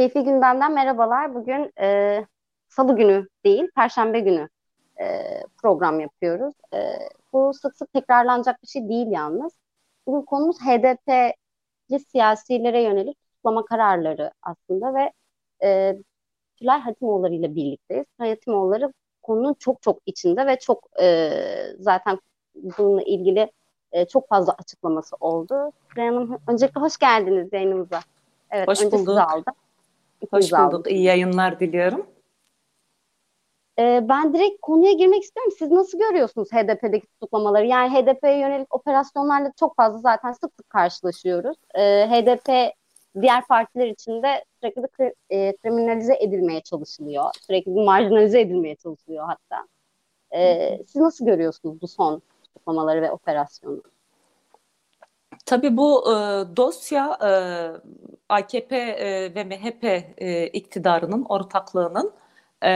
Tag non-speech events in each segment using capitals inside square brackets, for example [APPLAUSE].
Keyfi Gündem'den merhabalar. Bugün e, Salı günü değil, Perşembe günü e, program yapıyoruz. E, bu sık sık tekrarlanacak bir şey değil yalnız. Bugün konumuz HDP'ci siyasilere yönelik tutuklama kararları aslında ve e, Tülay Hatimoğulları ile birlikteyiz. Tülay Hatimoğulları konunun çok çok içinde ve çok e, zaten bununla ilgili e, çok fazla açıklaması oldu. Tülay Hanım öncelikle hoş geldiniz yayınımıza. Evet, hoş önce bulduk. aldım. Hoş bulduk. İyi yayınlar diliyorum. Ee, ben direkt konuya girmek istiyorum. Siz nasıl görüyorsunuz HDP'deki tutuklamaları? Yani HDP'ye yönelik operasyonlarla çok fazla zaten sık sık karşılaşıyoruz. Ee, HDP diğer partiler için de sürekli kri, e, kriminalize edilmeye çalışılıyor. Sürekli marjinalize edilmeye çalışılıyor hatta. Ee, siz nasıl görüyorsunuz bu son tutuklamaları ve operasyonu? Tabii bu e, dosya e, AKP e, ve MHP e, iktidarının ortaklığının e,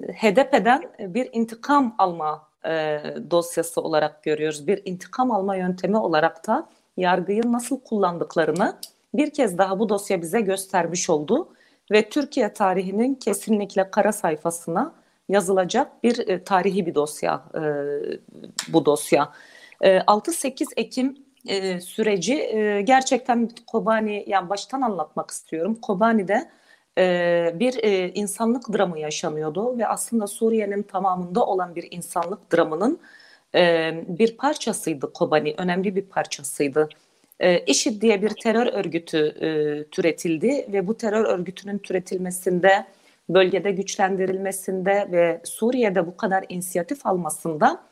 HDP'den bir intikam alma e, dosyası olarak görüyoruz. Bir intikam alma yöntemi olarak da yargıyı nasıl kullandıklarını bir kez daha bu dosya bize göstermiş oldu ve Türkiye tarihinin kesinlikle kara sayfasına yazılacak bir e, tarihi bir dosya e, bu dosya. E, 6-8 Ekim e, süreci e, gerçekten Kobani yani baştan anlatmak istiyorum. Kobani'de e, bir e, insanlık dramı yaşanıyordu ve aslında Suriye'nin tamamında olan bir insanlık dramının e, bir parçasıydı Kobani, önemli bir parçasıydı. E, IŞİD diye bir terör örgütü e, türetildi ve bu terör örgütünün türetilmesinde, bölgede güçlendirilmesinde ve Suriye'de bu kadar inisiyatif almasında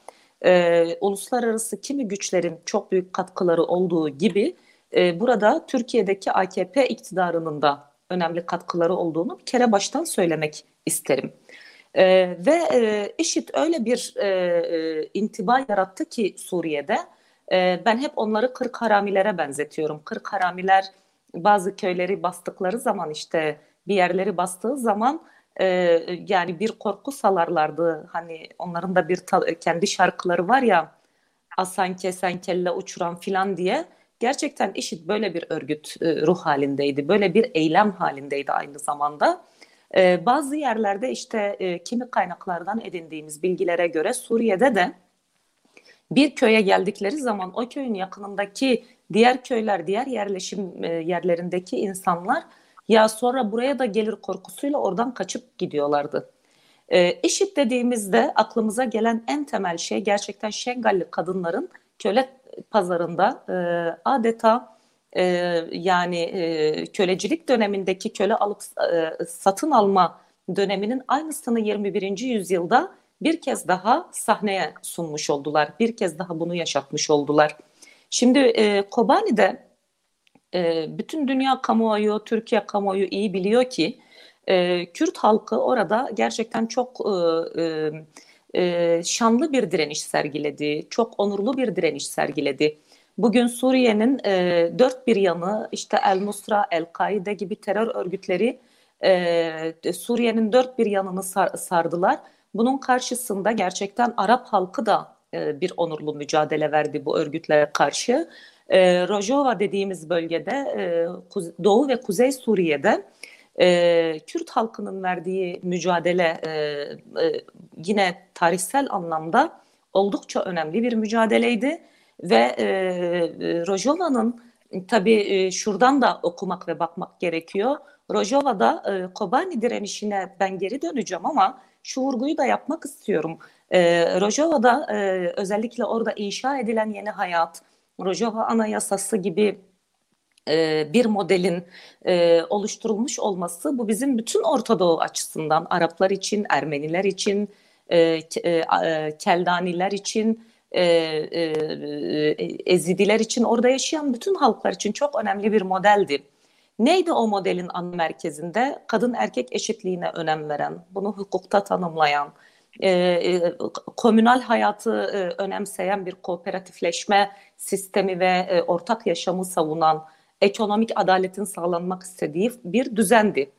e, uluslararası kimi güçlerin çok büyük katkıları olduğu gibi e, burada Türkiye'deki AKP iktidarının da önemli katkıları olduğunu bir kere baştan söylemek isterim. E, ve e, IŞİD öyle bir e, e, intiba yarattı ki Suriye'de e, ben hep onları kırk haramilere benzetiyorum. Kırk haramiler bazı köyleri bastıkları zaman işte bir yerleri bastığı zaman e, yani bir korku salarlardı. Hani onların da bir ta- kendi şarkıları var ya asan kesen kelle uçuran filan diye. Gerçekten IŞİD böyle bir örgüt e, ruh halindeydi. Böyle bir eylem halindeydi aynı zamanda. E, bazı yerlerde işte e, kimi kaynaklardan edindiğimiz bilgilere göre Suriye'de de bir köye geldikleri zaman o köyün yakınındaki diğer köyler, diğer yerleşim e, yerlerindeki insanlar ya sonra buraya da gelir korkusuyla oradan kaçıp gidiyorlardı. E, IŞİD dediğimizde aklımıza gelen en temel şey gerçekten Şengalli kadınların köle pazarında e, adeta e, yani e, kölecilik dönemindeki köle alıp e, satın alma döneminin aynısını 21. yüzyılda bir kez daha sahneye sunmuş oldular. Bir kez daha bunu yaşatmış oldular. Şimdi e, Kobani'de e, bütün dünya kamuoyu, Türkiye kamuoyu iyi biliyor ki e, Kürt halkı orada gerçekten çok e, e, e, şanlı bir direniş sergiledi, çok onurlu bir direniş sergiledi. Bugün Suriye'nin e, dört bir yanı işte El Nusra, El Kaide gibi terör örgütleri e, Suriye'nin dört bir yanını sar, sardılar. Bunun karşısında gerçekten Arap halkı da e, bir onurlu mücadele verdi bu örgütlere karşı. E, Rojava dediğimiz bölgede e, Doğu ve Kuzey Suriye'de e, Kürt halkının verdiği mücadele e, e, yine tarihsel anlamda oldukça önemli bir mücadeleydi ve e, Rojava'nın tabii e, şuradan da okumak ve bakmak gerekiyor. Rojava'da e, Kobani direnişine ben geri döneceğim ama şu vurguyu da yapmak istiyorum. E, Rojava'da e, özellikle orada inşa edilen yeni hayat, Rojava Anayasası gibi e, bir modelin e, oluşturulmuş olması bu bizim bütün Orta Doğu açısından Araplar için, Ermeniler için, e, Keldaniler için, Ezidiler için, orada yaşayan bütün halklar için çok önemli bir modeldi. Neydi o modelin ana merkezinde? Kadın erkek eşitliğine önem veren, bunu hukukta tanımlayan, e, e, komünal hayatı e, önemseyen bir kooperatifleşme sistemi ve e, ortak yaşamı savunan, ekonomik adaletin sağlanmak istediği bir düzendi.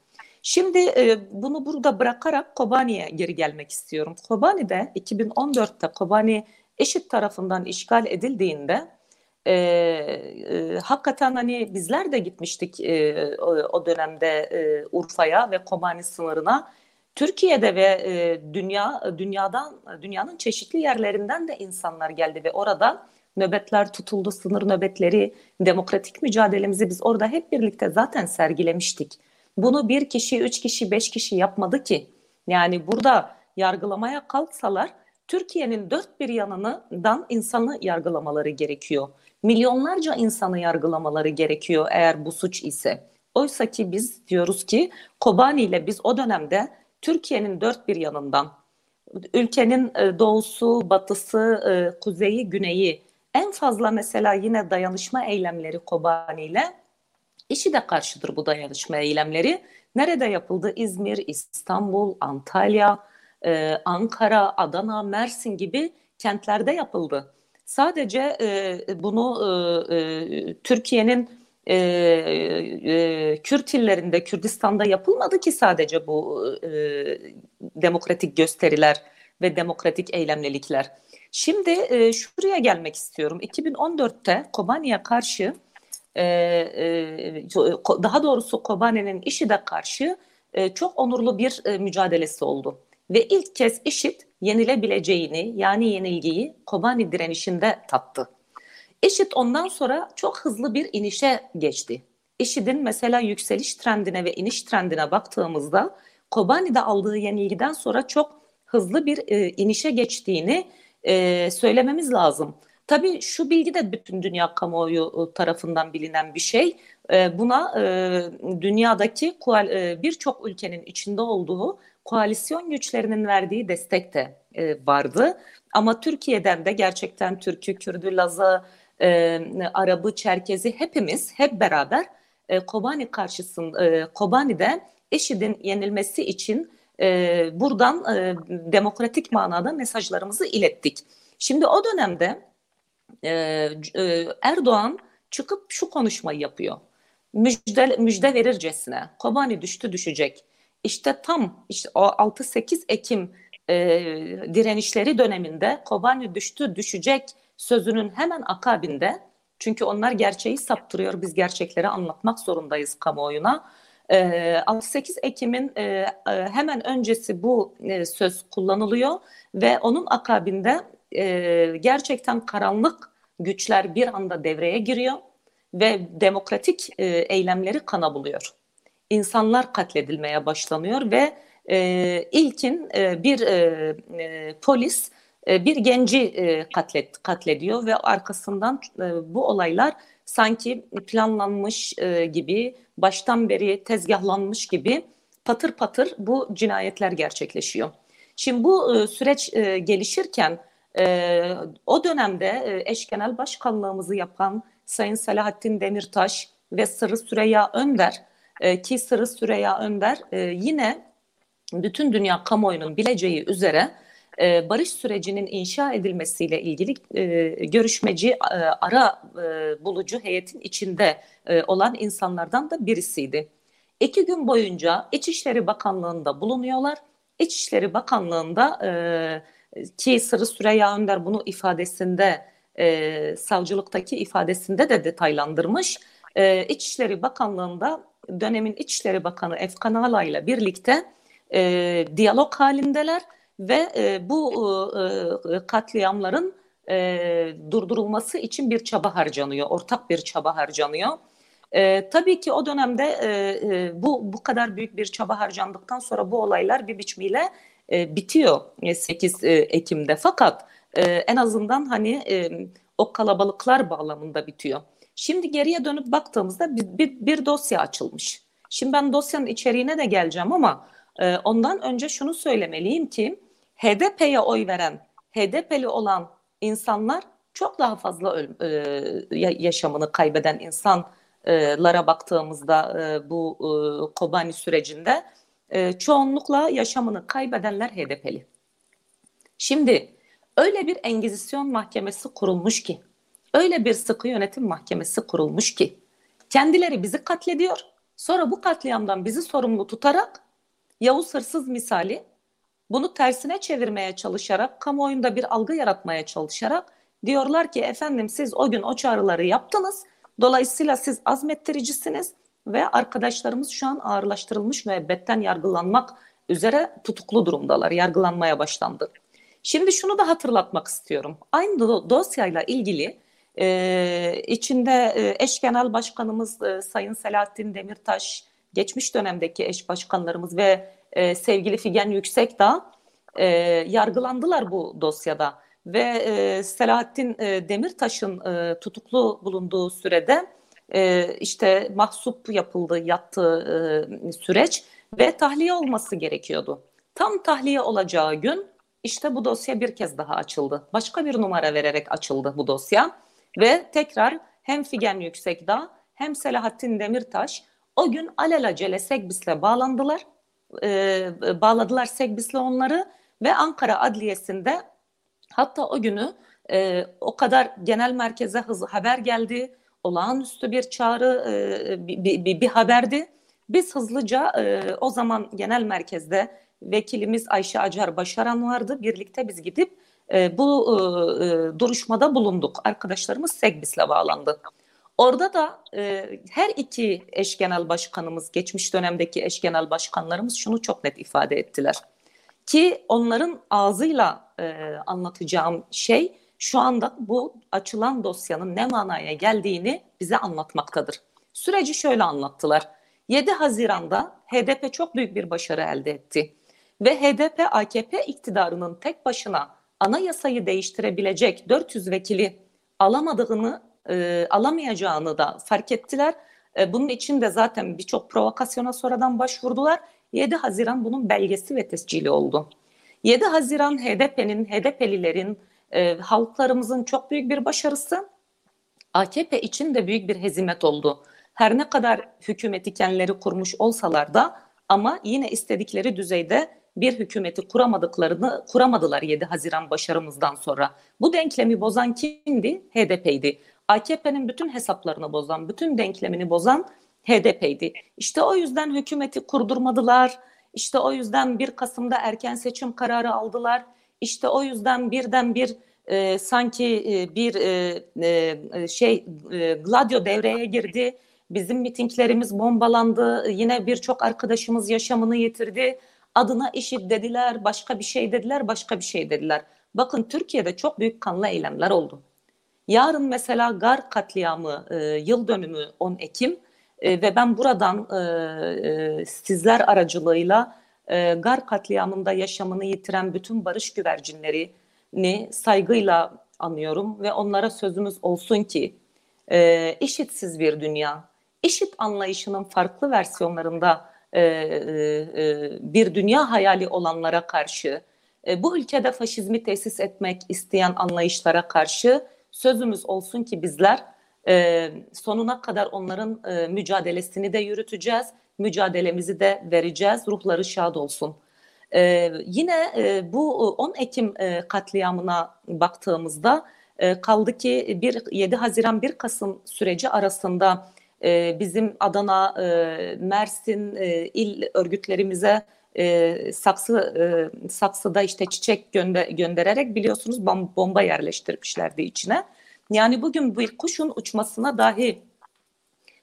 Şimdi e, bunu burada bırakarak Kobani'ye geri gelmek istiyorum. Kobani'de 2014'te Kobani eşit tarafından işgal edildiğinde e, e, hakikaten hani bizler de gitmiştik e, o, o dönemde e, Urfa'ya ve Kobani sınırına. Türkiye'de ve e, dünya dünyadan dünyanın çeşitli yerlerinden de insanlar geldi ve orada nöbetler tutuldu, sınır nöbetleri, demokratik mücadelemizi biz orada hep birlikte zaten sergilemiştik. Bunu bir kişi, üç kişi, beş kişi yapmadı ki. Yani burada yargılamaya kalksalar Türkiye'nin dört bir yanından insanı yargılamaları gerekiyor. Milyonlarca insanı yargılamaları gerekiyor eğer bu suç ise. Oysa ki biz diyoruz ki Kobani ile biz o dönemde Türkiye'nin dört bir yanından ülkenin e, doğusu, batısı, e, kuzeyi, güneyi en fazla mesela yine dayanışma eylemleri Kobani ile işi de karşıdır bu dayanışma eylemleri. Nerede yapıldı? İzmir, İstanbul, Antalya, e, Ankara, Adana, Mersin gibi kentlerde yapıldı. Sadece bunu Türkiye'nin e, e, Kürt illerinde, Kürdistan'da yapılmadı ki sadece bu e, demokratik gösteriler ve demokratik eylemlilikler. Şimdi e, şuraya gelmek istiyorum. 2014'te Kobani'ye karşı, e, e, daha doğrusu Kobani'nin IŞİD'e karşı e, çok onurlu bir e, mücadelesi oldu. Ve ilk kez IŞİD yenilebileceğini yani yenilgiyi Kobani direnişinde tattı. IŞİD ondan sonra çok hızlı bir inişe geçti. IŞİD'in mesela yükseliş trendine ve iniş trendine baktığımızda Kobani'de aldığı yenilgiden sonra çok hızlı bir e, inişe geçtiğini e, söylememiz lazım. Tabii şu bilgi de bütün dünya kamuoyu e, tarafından bilinen bir şey. E, buna e, dünyadaki e, birçok ülkenin içinde olduğu koalisyon güçlerinin verdiği destek de e, vardı. Ama Türkiye'den de gerçekten Türk'ü, Kürdü, Laz'ı, e, Arabı, Çerkezi hepimiz hep beraber e, Kobani karşısında, e, Kobani'de IŞİD'in yenilmesi için e, buradan e, demokratik manada mesajlarımızı ilettik. Şimdi o dönemde e, e, Erdoğan çıkıp şu konuşmayı yapıyor. Müjde, müjde verircesine Kobani düştü düşecek. İşte tam işte o 6-8 Ekim e, direnişleri döneminde Kobani düştü düşecek sözünün hemen akabinde çünkü onlar gerçeği saptırıyor biz gerçekleri anlatmak zorundayız kamuoyuna 6-8 ee, Ekim'in e, e, hemen öncesi bu e, söz kullanılıyor ve onun akabinde gerçekten karanlık güçler bir anda devreye giriyor ve demokratik eylemleri kana buluyor. İnsanlar katledilmeye başlanıyor ve ilkin bir polis bir genci katlet, katlediyor ve arkasından bu olaylar sanki planlanmış gibi baştan beri tezgahlanmış gibi patır patır bu cinayetler gerçekleşiyor. Şimdi bu e, süreç e, gelişirken e, o dönemde e, eş genel başkanlığımızı yapan Sayın Selahattin Demirtaş ve Sırrı Süreyya Önder e, ki Sırrı Süreyya Önder e, yine bütün dünya kamuoyunun bileceği üzere e, barış sürecinin inşa edilmesiyle ilgili e, görüşmeci e, ara bulucu heyetin içinde olan insanlardan da birisiydi. İki gün boyunca İçişleri Bakanlığı'nda bulunuyorlar. İçişleri Bakanlığı'nda ki Sırrı Süreyya Önder bunu ifadesinde savcılıktaki ifadesinde de detaylandırmış. İçişleri Bakanlığı'nda dönemin İçişleri Bakanı Efkan Ala ile birlikte e, diyalog halindeler ve e, bu e, e, katliamların e, durdurulması için bir çaba harcanıyor, ortak bir çaba harcanıyor. E, tabii ki o dönemde e, e, bu bu kadar büyük bir çaba harcandıktan sonra bu olaylar bir biçimiyle e, bitiyor 8 e, Ekim'de. Fakat e, en azından hani e, o kalabalıklar bağlamında bitiyor. Şimdi geriye dönüp baktığımızda bir, bir, bir dosya açılmış. Şimdi ben dosyanın içeriğine de geleceğim ama e, ondan önce şunu söylemeliyim ki HDP'ye oy veren, HDP'li olan insanlar çok daha fazla e, yaşamını kaybeden insanlara baktığımızda e, bu e, Kobani sürecinde çoğunlukla yaşamını kaybedenler HDP'li. Şimdi öyle bir engizisyon mahkemesi kurulmuş ki, öyle bir sıkı yönetim mahkemesi kurulmuş ki, kendileri bizi katlediyor, sonra bu katliamdan bizi sorumlu tutarak Yavuz hırsız misali bunu tersine çevirmeye çalışarak, kamuoyunda bir algı yaratmaya çalışarak Diyorlar ki efendim siz o gün o çağrıları yaptınız. Dolayısıyla siz azmettiricisiniz ve arkadaşlarımız şu an ağırlaştırılmış müebbetten yargılanmak üzere tutuklu durumdalar. Yargılanmaya başlandı. Şimdi şunu da hatırlatmak istiyorum. Aynı dosyayla ilgili e, içinde e, eş genel başkanımız e, Sayın Selahattin Demirtaş, geçmiş dönemdeki eş başkanlarımız ve e, sevgili Figen Yüksekdağ e, yargılandılar bu dosyada. Ve e, Selahattin e, Demirtaş'ın e, tutuklu bulunduğu sürede e, işte mahsup yapıldı, yattığı e, süreç ve tahliye olması gerekiyordu. Tam tahliye olacağı gün işte bu dosya bir kez daha açıldı. Başka bir numara vererek açıldı bu dosya ve tekrar hem Figen Yüksekdağ hem Selahattin Demirtaş o gün alelacele Segbis'le bağlandılar. E, bağladılar Segbis'le onları ve Ankara Adliyesi'nde hatta o günü e, o kadar genel merkeze hızlı haber geldi. Olağanüstü bir çağrı, e, bir, bir, bir haberdi. Biz hızlıca e, o zaman genel merkezde vekilimiz Ayşe Acar Başaran vardı. Birlikte biz gidip e, bu e, e, duruşmada bulunduk. Arkadaşlarımız Segbis'le bağlandı. Orada da e, her iki eş genel başkanımız, geçmiş dönemdeki eş genel başkanlarımız şunu çok net ifade ettiler. Ki onların ağzıyla e, anlatacağım şey şu anda bu açılan dosyanın ne manaya geldiğini bize anlatmaktadır. Süreci şöyle anlattılar. 7 Haziran'da HDP çok büyük bir başarı elde etti. Ve HDP AKP iktidarının tek başına anayasayı değiştirebilecek 400 vekili alamadığını, e, alamayacağını da fark ettiler. E, bunun için de zaten birçok provokasyona sonradan başvurdular. 7 Haziran bunun belgesi ve tescili oldu. 7 Haziran HDP'nin, HDP'lilerin, e, halklarımızın çok büyük bir başarısı. AKP için de büyük bir hezimet oldu. Her ne kadar hükümeti kendileri kurmuş olsalar da ama yine istedikleri düzeyde bir hükümeti kuramadıklarını kuramadılar 7 Haziran başarımızdan sonra. Bu denklemi bozan kimdi? HDP'ydi. AKP'nin bütün hesaplarını bozan, bütün denklemini bozan HDP'ydi. İşte o yüzden hükümeti kurdurmadılar. İşte o yüzden 1 Kasım'da erken seçim kararı aldılar. İşte o yüzden birden bir e, sanki e, bir e, e, şey e, Gladio devreye girdi. Bizim mitinglerimiz bombalandı. Yine birçok arkadaşımız yaşamını yitirdi. Adına IŞİD dediler, başka bir şey dediler, başka bir şey dediler. Bakın Türkiye'de çok büyük kanlı eylemler oldu. Yarın mesela Gar katliamı e, yıl dönümü 10 Ekim e, ve ben buradan e, e, sizler aracılığıyla e, Gar katliamında yaşamını yitiren bütün barış güvercinlerini saygıyla anıyorum ve onlara sözümüz olsun ki e, işitsiz bir dünya, işit anlayışının farklı versiyonlarında e, e, bir dünya hayali olanlara karşı, e, bu ülkede faşizmi tesis etmek isteyen anlayışlara karşı sözümüz olsun ki bizler e, sonuna kadar onların e, mücadelesini de yürüteceğiz, mücadelemizi de vereceğiz, ruhları şad olsun. E, yine e, bu 10 Ekim e, katliamına baktığımızda e, kaldı ki 1, 7 Haziran 1 Kasım süreci arasında e, bizim Adana, e, Mersin e, il örgütlerimize e, saksı e, saksıda işte çiçek gönder göndererek biliyorsunuz bomba yerleştirmişlerdi içine. Yani bugün bir kuşun uçmasına dahi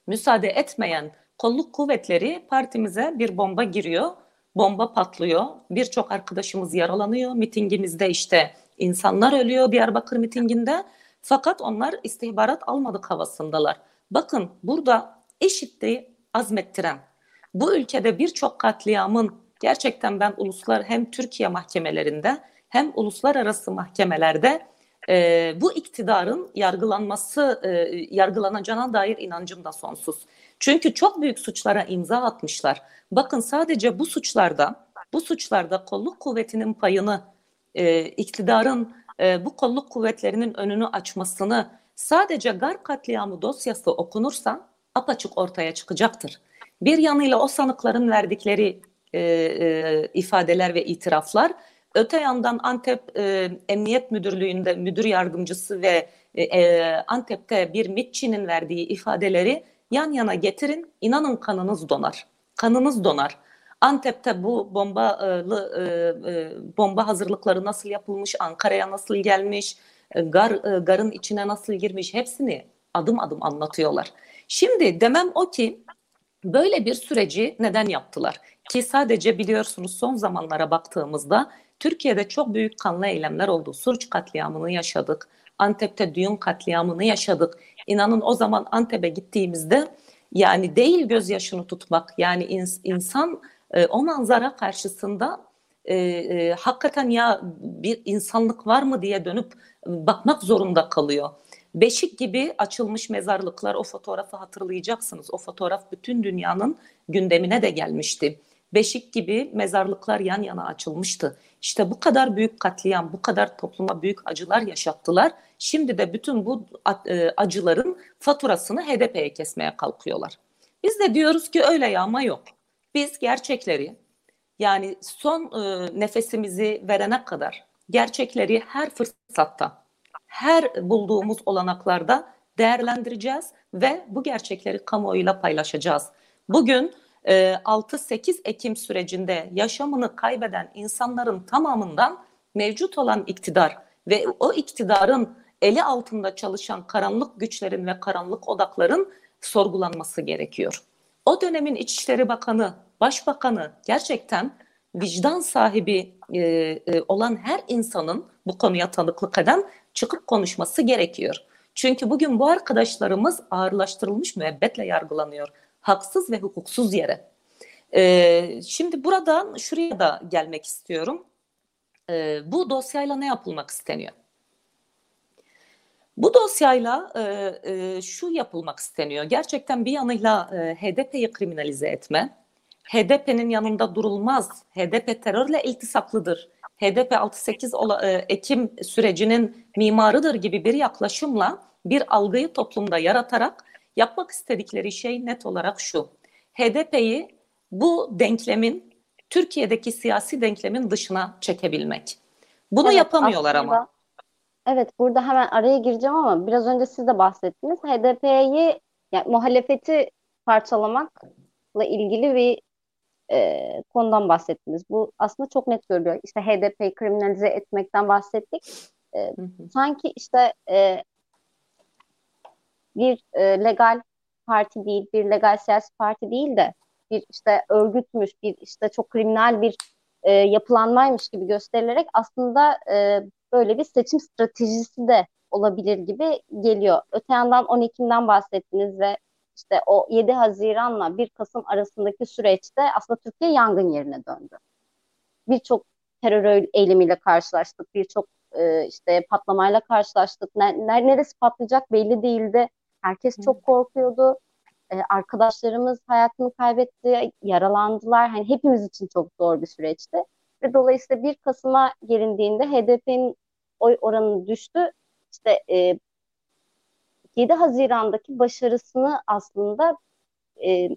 müsaade etmeyen kolluk kuvvetleri partimize bir bomba giriyor. Bomba patlıyor. Birçok arkadaşımız yaralanıyor. Mitingimizde işte insanlar ölüyor Diyarbakır mitinginde. Fakat onlar istihbarat almadık havasındalar. Bakın burada eşitliği azmettiren, bu ülkede birçok katliamın gerçekten ben uluslar hem Türkiye mahkemelerinde hem uluslararası mahkemelerde e, bu iktidarın yargılanması, e, yargılanacağına dair inancım da sonsuz. Çünkü çok büyük suçlara imza atmışlar. Bakın sadece bu suçlarda, bu suçlarda kolluk kuvvetinin payını, e, iktidarın e, bu kolluk kuvvetlerinin önünü açmasını, sadece Gar katliamı dosyası okunursa apaçık ortaya çıkacaktır. Bir yanıyla o sanıkların verdikleri e, e, ifadeler ve itiraflar, öte yandan Antep e, Emniyet Müdürlüğü'nde müdür yardımcısı ve e, e Antep'te bir MİTÇİ'nin verdiği ifadeleri yan yana getirin, inanın kanınız donar. Kanınız donar. Antep'te bu bombalı e, e, bomba hazırlıkları nasıl yapılmış, Ankara'ya nasıl gelmiş, e, gar, e, garın içine nasıl girmiş hepsini adım adım anlatıyorlar. Şimdi demem o ki böyle bir süreci neden yaptılar? Ki sadece biliyorsunuz son zamanlara baktığımızda Türkiye'de çok büyük kanlı eylemler oldu. Suruç katliamını yaşadık. Antep'te düğün katliamını yaşadık. İnanın o zaman Antep'e gittiğimizde yani değil gözyaşını tutmak yani ins- insan e, o manzara karşısında e, e, hakikaten ya bir insanlık var mı diye dönüp bakmak zorunda kalıyor. Beşik gibi açılmış mezarlıklar o fotoğrafı hatırlayacaksınız. O fotoğraf bütün dünyanın gündemine de gelmişti. Beşik gibi mezarlıklar yan yana açılmıştı. İşte bu kadar büyük katliam, bu kadar topluma büyük acılar yaşattılar. Şimdi de bütün bu e, acıların faturasını HDP'ye kesmeye kalkıyorlar. Biz de diyoruz ki öyle ya ama yok. Biz gerçekleri yani son e, nefesimizi verene kadar gerçekleri her fırsatta, her bulduğumuz olanaklarda değerlendireceğiz ve bu gerçekleri kamuoyuyla paylaşacağız. Bugün 6-8 e, Ekim sürecinde yaşamını kaybeden insanların tamamından mevcut olan iktidar ve o iktidarın eli altında çalışan karanlık güçlerin ve karanlık odakların sorgulanması gerekiyor. O dönemin İçişleri Bakanı, Başbakanı gerçekten vicdan sahibi e, e, olan her insanın bu konuya tanıklık eden çıkıp konuşması gerekiyor. Çünkü bugün bu arkadaşlarımız ağırlaştırılmış müebbetle yargılanıyor. Haksız ve hukuksuz yere. E, şimdi buradan şuraya da gelmek istiyorum. E, bu dosyayla ne yapılmak isteniyor? Bu dosyayla e, e, şu yapılmak isteniyor. Gerçekten bir yanıyla e, HDP'yi kriminalize etme. HDP'nin yanında durulmaz. HDP terörle iltisaklıdır. HDP 6-8 e, Ekim sürecinin mimarıdır gibi bir yaklaşımla bir algıyı toplumda yaratarak yapmak istedikleri şey net olarak şu. HDP'yi bu denklemin Türkiye'deki siyasi denklemin dışına çekebilmek. Bunu evet, yapamıyorlar aslında, ama. Evet burada hemen araya gireceğim ama biraz önce siz de bahsettiniz. HDP'yi yani muhalefeti parçalamakla ilgili bir e, konudan bahsettiniz. Bu aslında çok net görülüyor. İşte HDP'yi kriminalize etmekten bahsettik. E, hı hı. Sanki işte e, bir e, legal parti değil, bir legal siyasi parti değil de bir işte örgütmüş, bir işte çok kriminal bir e, yapılanmaymış gibi gösterilerek aslında e, böyle bir seçim stratejisi de olabilir gibi geliyor. Öte yandan 10 Ekim'den bahsettiniz ve işte o 7 Haziran'la 1 Kasım arasındaki süreçte aslında Türkiye yangın yerine döndü. Birçok terör eylemiyle karşılaştık, birçok e, işte patlamayla karşılaştık. Ne, neresi patlayacak belli değildi. Herkes çok korkuyordu. E, arkadaşlarımız hayatını kaybetti, yaralandılar. Hani hepimiz için çok zor bir süreçti. Ve dolayısıyla 1 Kasım'a gelindiğinde HDP'nin oy oranı düştü. İşte e, 7 Haziran'daki başarısını aslında e,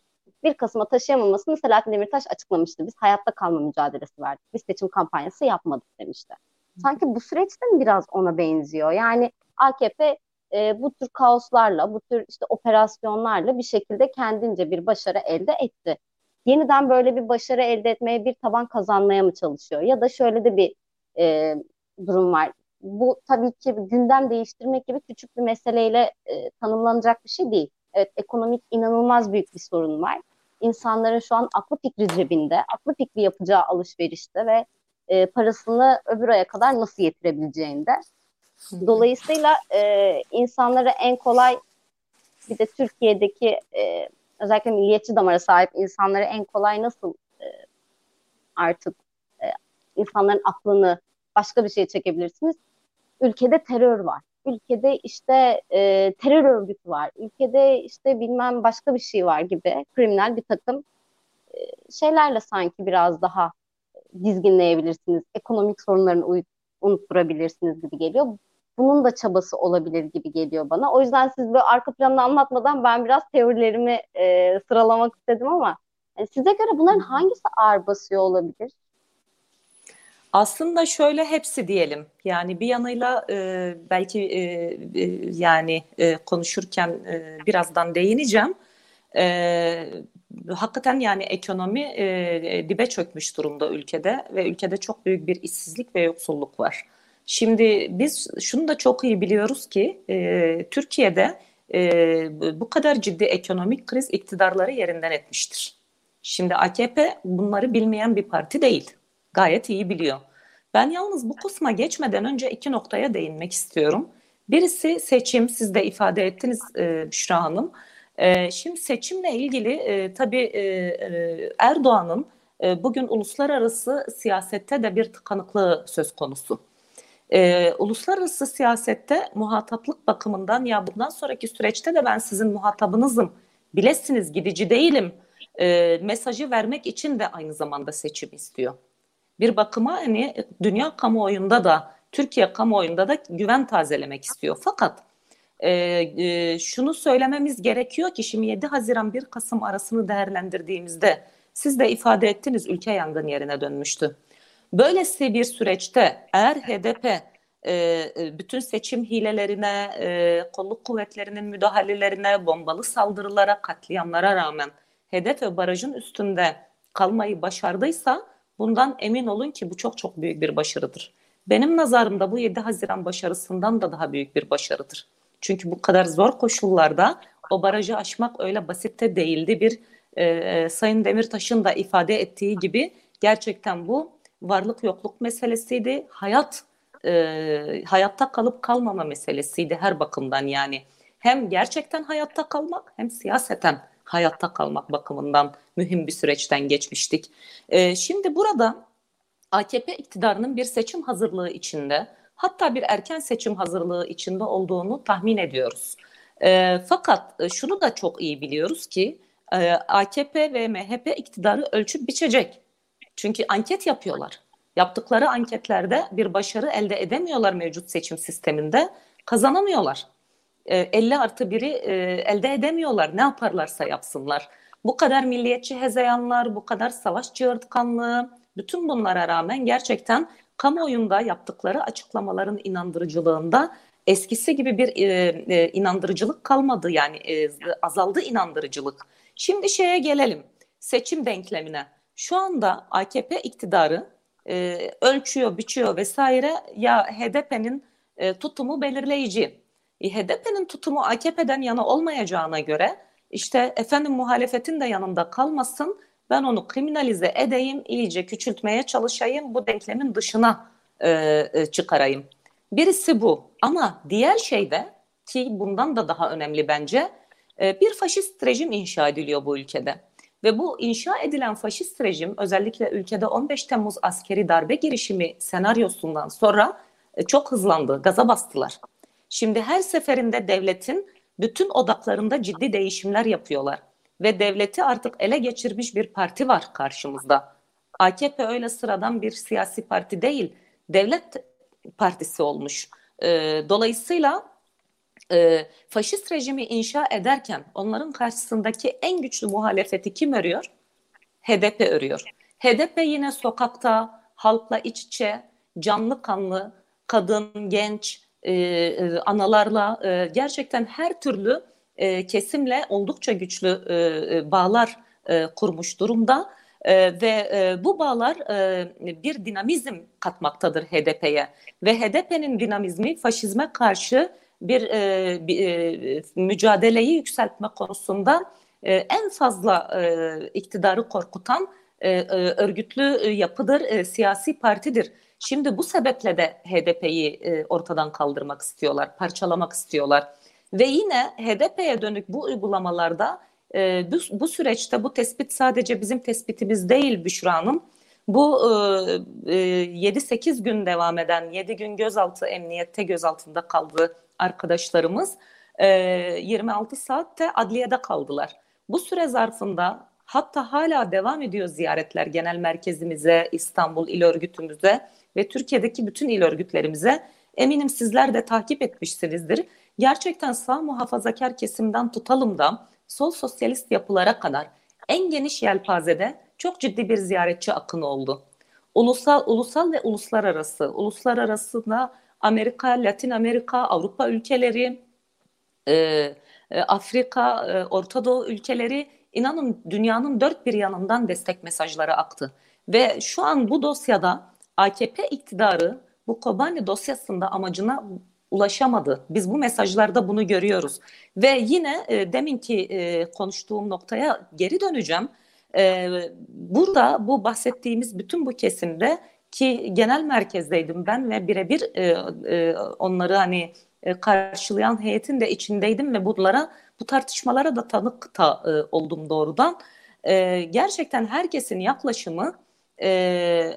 1 Kasım'a taşıyamamasını Selahattin Demirtaş açıklamıştı. Biz hayatta kalma mücadelesi verdik. Biz seçim kampanyası yapmadık demişti. Sanki bu süreçte mi biraz ona benziyor? Yani AKP e, bu tür kaoslarla, bu tür işte operasyonlarla bir şekilde kendince bir başarı elde etti. Yeniden böyle bir başarı elde etmeye, bir taban kazanmaya mı çalışıyor? Ya da şöyle de bir e, durum var bu tabii ki gündem değiştirmek gibi küçük bir meseleyle e, tanımlanacak bir şey değil. Evet ekonomik inanılmaz büyük bir sorun var. İnsanların şu an aklı fikri cebinde, aklı fikri yapacağı alışverişte ve e, parasını öbür aya kadar nasıl yetirebileceğinde. Dolayısıyla e, insanlara en kolay bir de Türkiye'deki e, özellikle milliyetçi damara sahip insanlara en kolay nasıl e, artık e, insanların aklını başka bir şeye çekebilirsiniz ülkede terör var. Ülkede işte e, terör örgütü var. Ülkede işte bilmem başka bir şey var gibi kriminal bir takım e, şeylerle sanki biraz daha dizginleyebilirsiniz. Ekonomik sorunlarını unutturabilirsiniz gibi geliyor. Bunun da çabası olabilir gibi geliyor bana. O yüzden siz böyle arka planını anlatmadan ben biraz teorilerimi e, sıralamak istedim ama yani size göre bunların hangisi ağır basıyor olabilir? Aslında şöyle hepsi diyelim. Yani bir yanıyla e, belki e, e, yani e, konuşurken e, birazdan değineceğim. E, hakikaten yani ekonomi e, dibe çökmüş durumda ülkede ve ülkede çok büyük bir işsizlik ve yoksulluk var. Şimdi biz şunu da çok iyi biliyoruz ki e, Türkiye'de e, bu kadar ciddi ekonomik kriz iktidarları yerinden etmiştir. Şimdi AKP bunları bilmeyen bir parti değil. Gayet iyi biliyor. Ben yalnız bu kısma geçmeden önce iki noktaya değinmek istiyorum. Birisi seçim, siz de ifade ettiniz e, Büşra Hanım. E, şimdi seçimle ilgili e, tabii e, e, Erdoğan'ın e, bugün uluslararası siyasette de bir tıkanıklığı söz konusu. E, uluslararası siyasette muhataplık bakımından ya bundan sonraki süreçte de ben sizin muhatabınızım, bilesiniz gidici değilim e, mesajı vermek için de aynı zamanda seçim istiyor. Bir bakıma hani dünya kamuoyunda da Türkiye kamuoyunda da güven tazelemek istiyor. Fakat e, e, şunu söylememiz gerekiyor ki şimdi 7 Haziran 1 Kasım arasını değerlendirdiğimizde siz de ifade ettiniz ülke yangın yerine dönmüştü. Böylesi bir süreçte eğer HDP e, e, bütün seçim hilelerine, e, kolluk kuvvetlerinin müdahalelerine, bombalı saldırılara, katliamlara rağmen hedef ve barajın üstünde kalmayı başardıysa bundan emin olun ki bu çok çok büyük bir başarıdır. Benim nazarımda bu 7 Haziran başarısından da daha büyük bir başarıdır. Çünkü bu kadar zor koşullarda o barajı aşmak öyle basitte değildi. Bir e, Sayın Demirtaş'ın da ifade ettiği gibi gerçekten bu varlık yokluk meselesiydi. Hayat e, hayatta kalıp kalmama meselesiydi her bakımdan yani. Hem gerçekten hayatta kalmak hem siyaseten hayatta kalmak bakımından mühim bir süreçten geçmiştik. E, şimdi burada AKP iktidarının bir seçim hazırlığı içinde hatta bir erken seçim hazırlığı içinde olduğunu tahmin ediyoruz. E, fakat e, şunu da çok iyi biliyoruz ki e, AKP ve MHP iktidarı ölçüp biçecek. Çünkü anket yapıyorlar. Yaptıkları anketlerde bir başarı elde edemiyorlar mevcut seçim sisteminde. Kazanamıyorlar. 50 e, artı biri e, elde edemiyorlar. Ne yaparlarsa yapsınlar. Bu kadar milliyetçi hezeyanlar, bu kadar savaş çığırtkanlığı, bütün bunlara rağmen gerçekten kamuoyunda yaptıkları açıklamaların inandırıcılığında eskisi gibi bir e, e, inandırıcılık kalmadı. Yani e, azaldı inandırıcılık. Şimdi şeye gelelim. Seçim denklemine. Şu anda AKP iktidarı e, ölçüyor, biçiyor vesaire ya HDP'nin e, tutumu belirleyici. E, HDP'nin tutumu AKP'den yana olmayacağına göre işte efendim muhalefetin de yanında kalmasın ben onu kriminalize edeyim, iyice küçültmeye çalışayım, bu denklemin dışına e, e, çıkarayım. Birisi bu ama diğer şey de ki bundan da daha önemli bence e, bir faşist rejim inşa ediliyor bu ülkede. Ve bu inşa edilen faşist rejim özellikle ülkede 15 Temmuz askeri darbe girişimi senaryosundan sonra e, çok hızlandı, gaza bastılar. Şimdi her seferinde devletin bütün odaklarında ciddi değişimler yapıyorlar. Ve devleti artık ele geçirmiş bir parti var karşımızda. AKP öyle sıradan bir siyasi parti değil, devlet partisi olmuş. E, dolayısıyla e, faşist rejimi inşa ederken onların karşısındaki en güçlü muhalefeti kim örüyor? HDP örüyor. HDP yine sokakta, halkla iç içe, canlı kanlı, kadın, genç, e, e, analarla e, gerçekten her türlü e, kesimle oldukça güçlü e, e, bağlar e, kurmuş durumda. E, ve e, bu bağlar e, bir dinamizm katmaktadır HDP'ye ve HDP'nin dinamizmi faşizme karşı bir, e, bir e, mücadeleyi yükseltme konusunda e, en fazla e, iktidarı korkutan e, e, örgütlü yapıdır, e, siyasi partidir. Şimdi bu sebeple de HDP'yi e, ortadan kaldırmak istiyorlar, parçalamak istiyorlar. Ve yine HDP'ye dönük bu uygulamalarda e, bu, bu süreçte bu tespit sadece bizim tespitimiz değil Büşra Hanım. Bu e, e, 7-8 gün devam eden 7 gün gözaltı emniyette gözaltında kaldığı arkadaşlarımız e, 26 saatte adliyede kaldılar. Bu süre zarfında hatta hala devam ediyor ziyaretler genel merkezimize, İstanbul İl Örgütümüze ve Türkiye'deki bütün il örgütlerimize. Eminim sizler de takip etmişsinizdir. Gerçekten sağ muhafazakar kesimden tutalım da sol sosyalist yapılara kadar en geniş yelpazede çok ciddi bir ziyaretçi akını oldu. Ulusal, ulusal ve uluslararası, uluslararası da Amerika, Latin Amerika, Avrupa ülkeleri, e, e, Afrika, e, Orta Doğu ülkeleri inanın dünyanın dört bir yanından destek mesajları aktı. Ve şu an bu dosyada AKP iktidarı bu Kobani dosyasında amacına ulaşamadı. Biz bu mesajlarda bunu görüyoruz. Ve yine e, deminki e, konuştuğum noktaya geri döneceğim. E, burada bu bahsettiğimiz bütün bu kesimde ki genel merkezdeydim ben ve birebir e, e, onları hani e, karşılayan heyetin de içindeydim ve bunlara bu tartışmalara da tanık da, e, oldum doğrudan. E, gerçekten herkesin yaklaşımı e,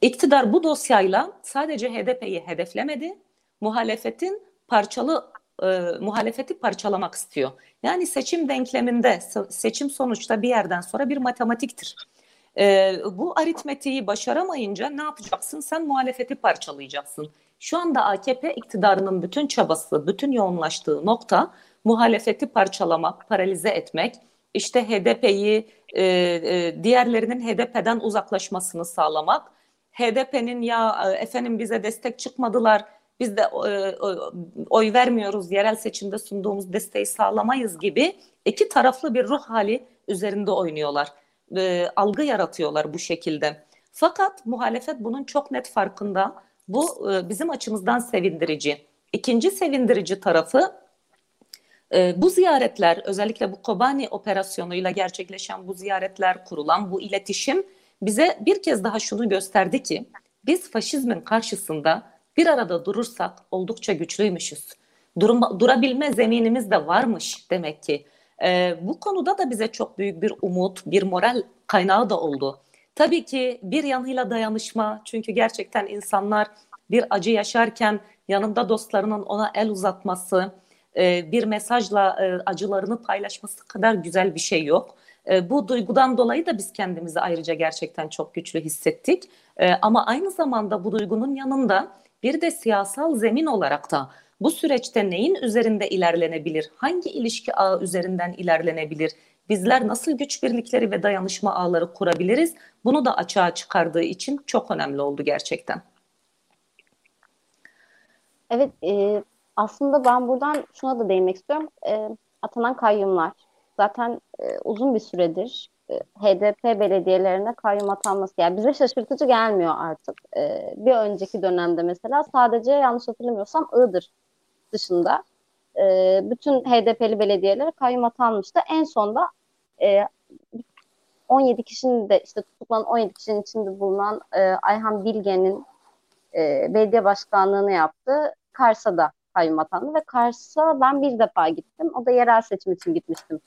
iktidar bu dosyayla sadece HDP'yi hedeflemedi, muhalefetin parçalı e, muhalefeti parçalamak istiyor. Yani seçim denkleminde seçim sonuçta bir yerden sonra bir matematiktir. E, bu aritmetiği başaramayınca ne yapacaksın? Sen muhalefeti parçalayacaksın. Şu anda AKP iktidarının bütün çabası, bütün yoğunlaştığı nokta muhalefeti parçalamak, paralize etmek, işte HDP'yi e, e, diğerlerinin HDP'den uzaklaşmasını sağlamak, HDP'nin ya e, efendim bize destek çıkmadılar, biz de e, oy vermiyoruz, yerel seçimde sunduğumuz desteği sağlamayız gibi iki taraflı bir ruh hali üzerinde oynuyorlar. E, algı yaratıyorlar bu şekilde. Fakat muhalefet bunun çok net farkında. Bu e, bizim açımızdan sevindirici. İkinci sevindirici tarafı e, bu ziyaretler özellikle bu Kobani operasyonuyla gerçekleşen bu ziyaretler kurulan bu iletişim bize bir kez daha şunu gösterdi ki biz faşizmin karşısında bir arada durursak oldukça güçlüymüşüz. Durma, durabilme zeminimiz de varmış demek ki. E, bu konuda da bize çok büyük bir umut, bir moral kaynağı da oldu. Tabii ki bir yanıyla dayanışma çünkü gerçekten insanlar bir acı yaşarken yanında dostlarının ona el uzatması, e, bir mesajla e, acılarını paylaşması kadar güzel bir şey yok. E, bu duygudan dolayı da biz kendimizi ayrıca gerçekten çok güçlü hissettik. Ama aynı zamanda bu duygunun yanında bir de siyasal zemin olarak da bu süreçte neyin üzerinde ilerlenebilir, hangi ilişki ağı üzerinden ilerlenebilir, bizler nasıl güç birlikleri ve dayanışma ağları kurabiliriz bunu da açığa çıkardığı için çok önemli oldu gerçekten. Evet, e, aslında ben buradan şuna da değinmek istiyorum. E, atanan kayyumlar. Zaten e, uzun bir süredir HDP belediyelerine kayyum atanması. Yani bize şaşırtıcı gelmiyor artık. E, bir önceki dönemde mesela sadece yanlış hatırlamıyorsam Iğdır dışında e, bütün HDP'li belediyelere kayyum atanmıştı. En sonda e, 17 kişinin de işte tutuklanan 17 kişinin içinde bulunan e, Ayhan Bilge'nin e, belediye başkanlığını yaptı. Kars'a da kayyum atandı ve Kars'a ben bir defa gittim. O da yerel seçim için gitmiştim.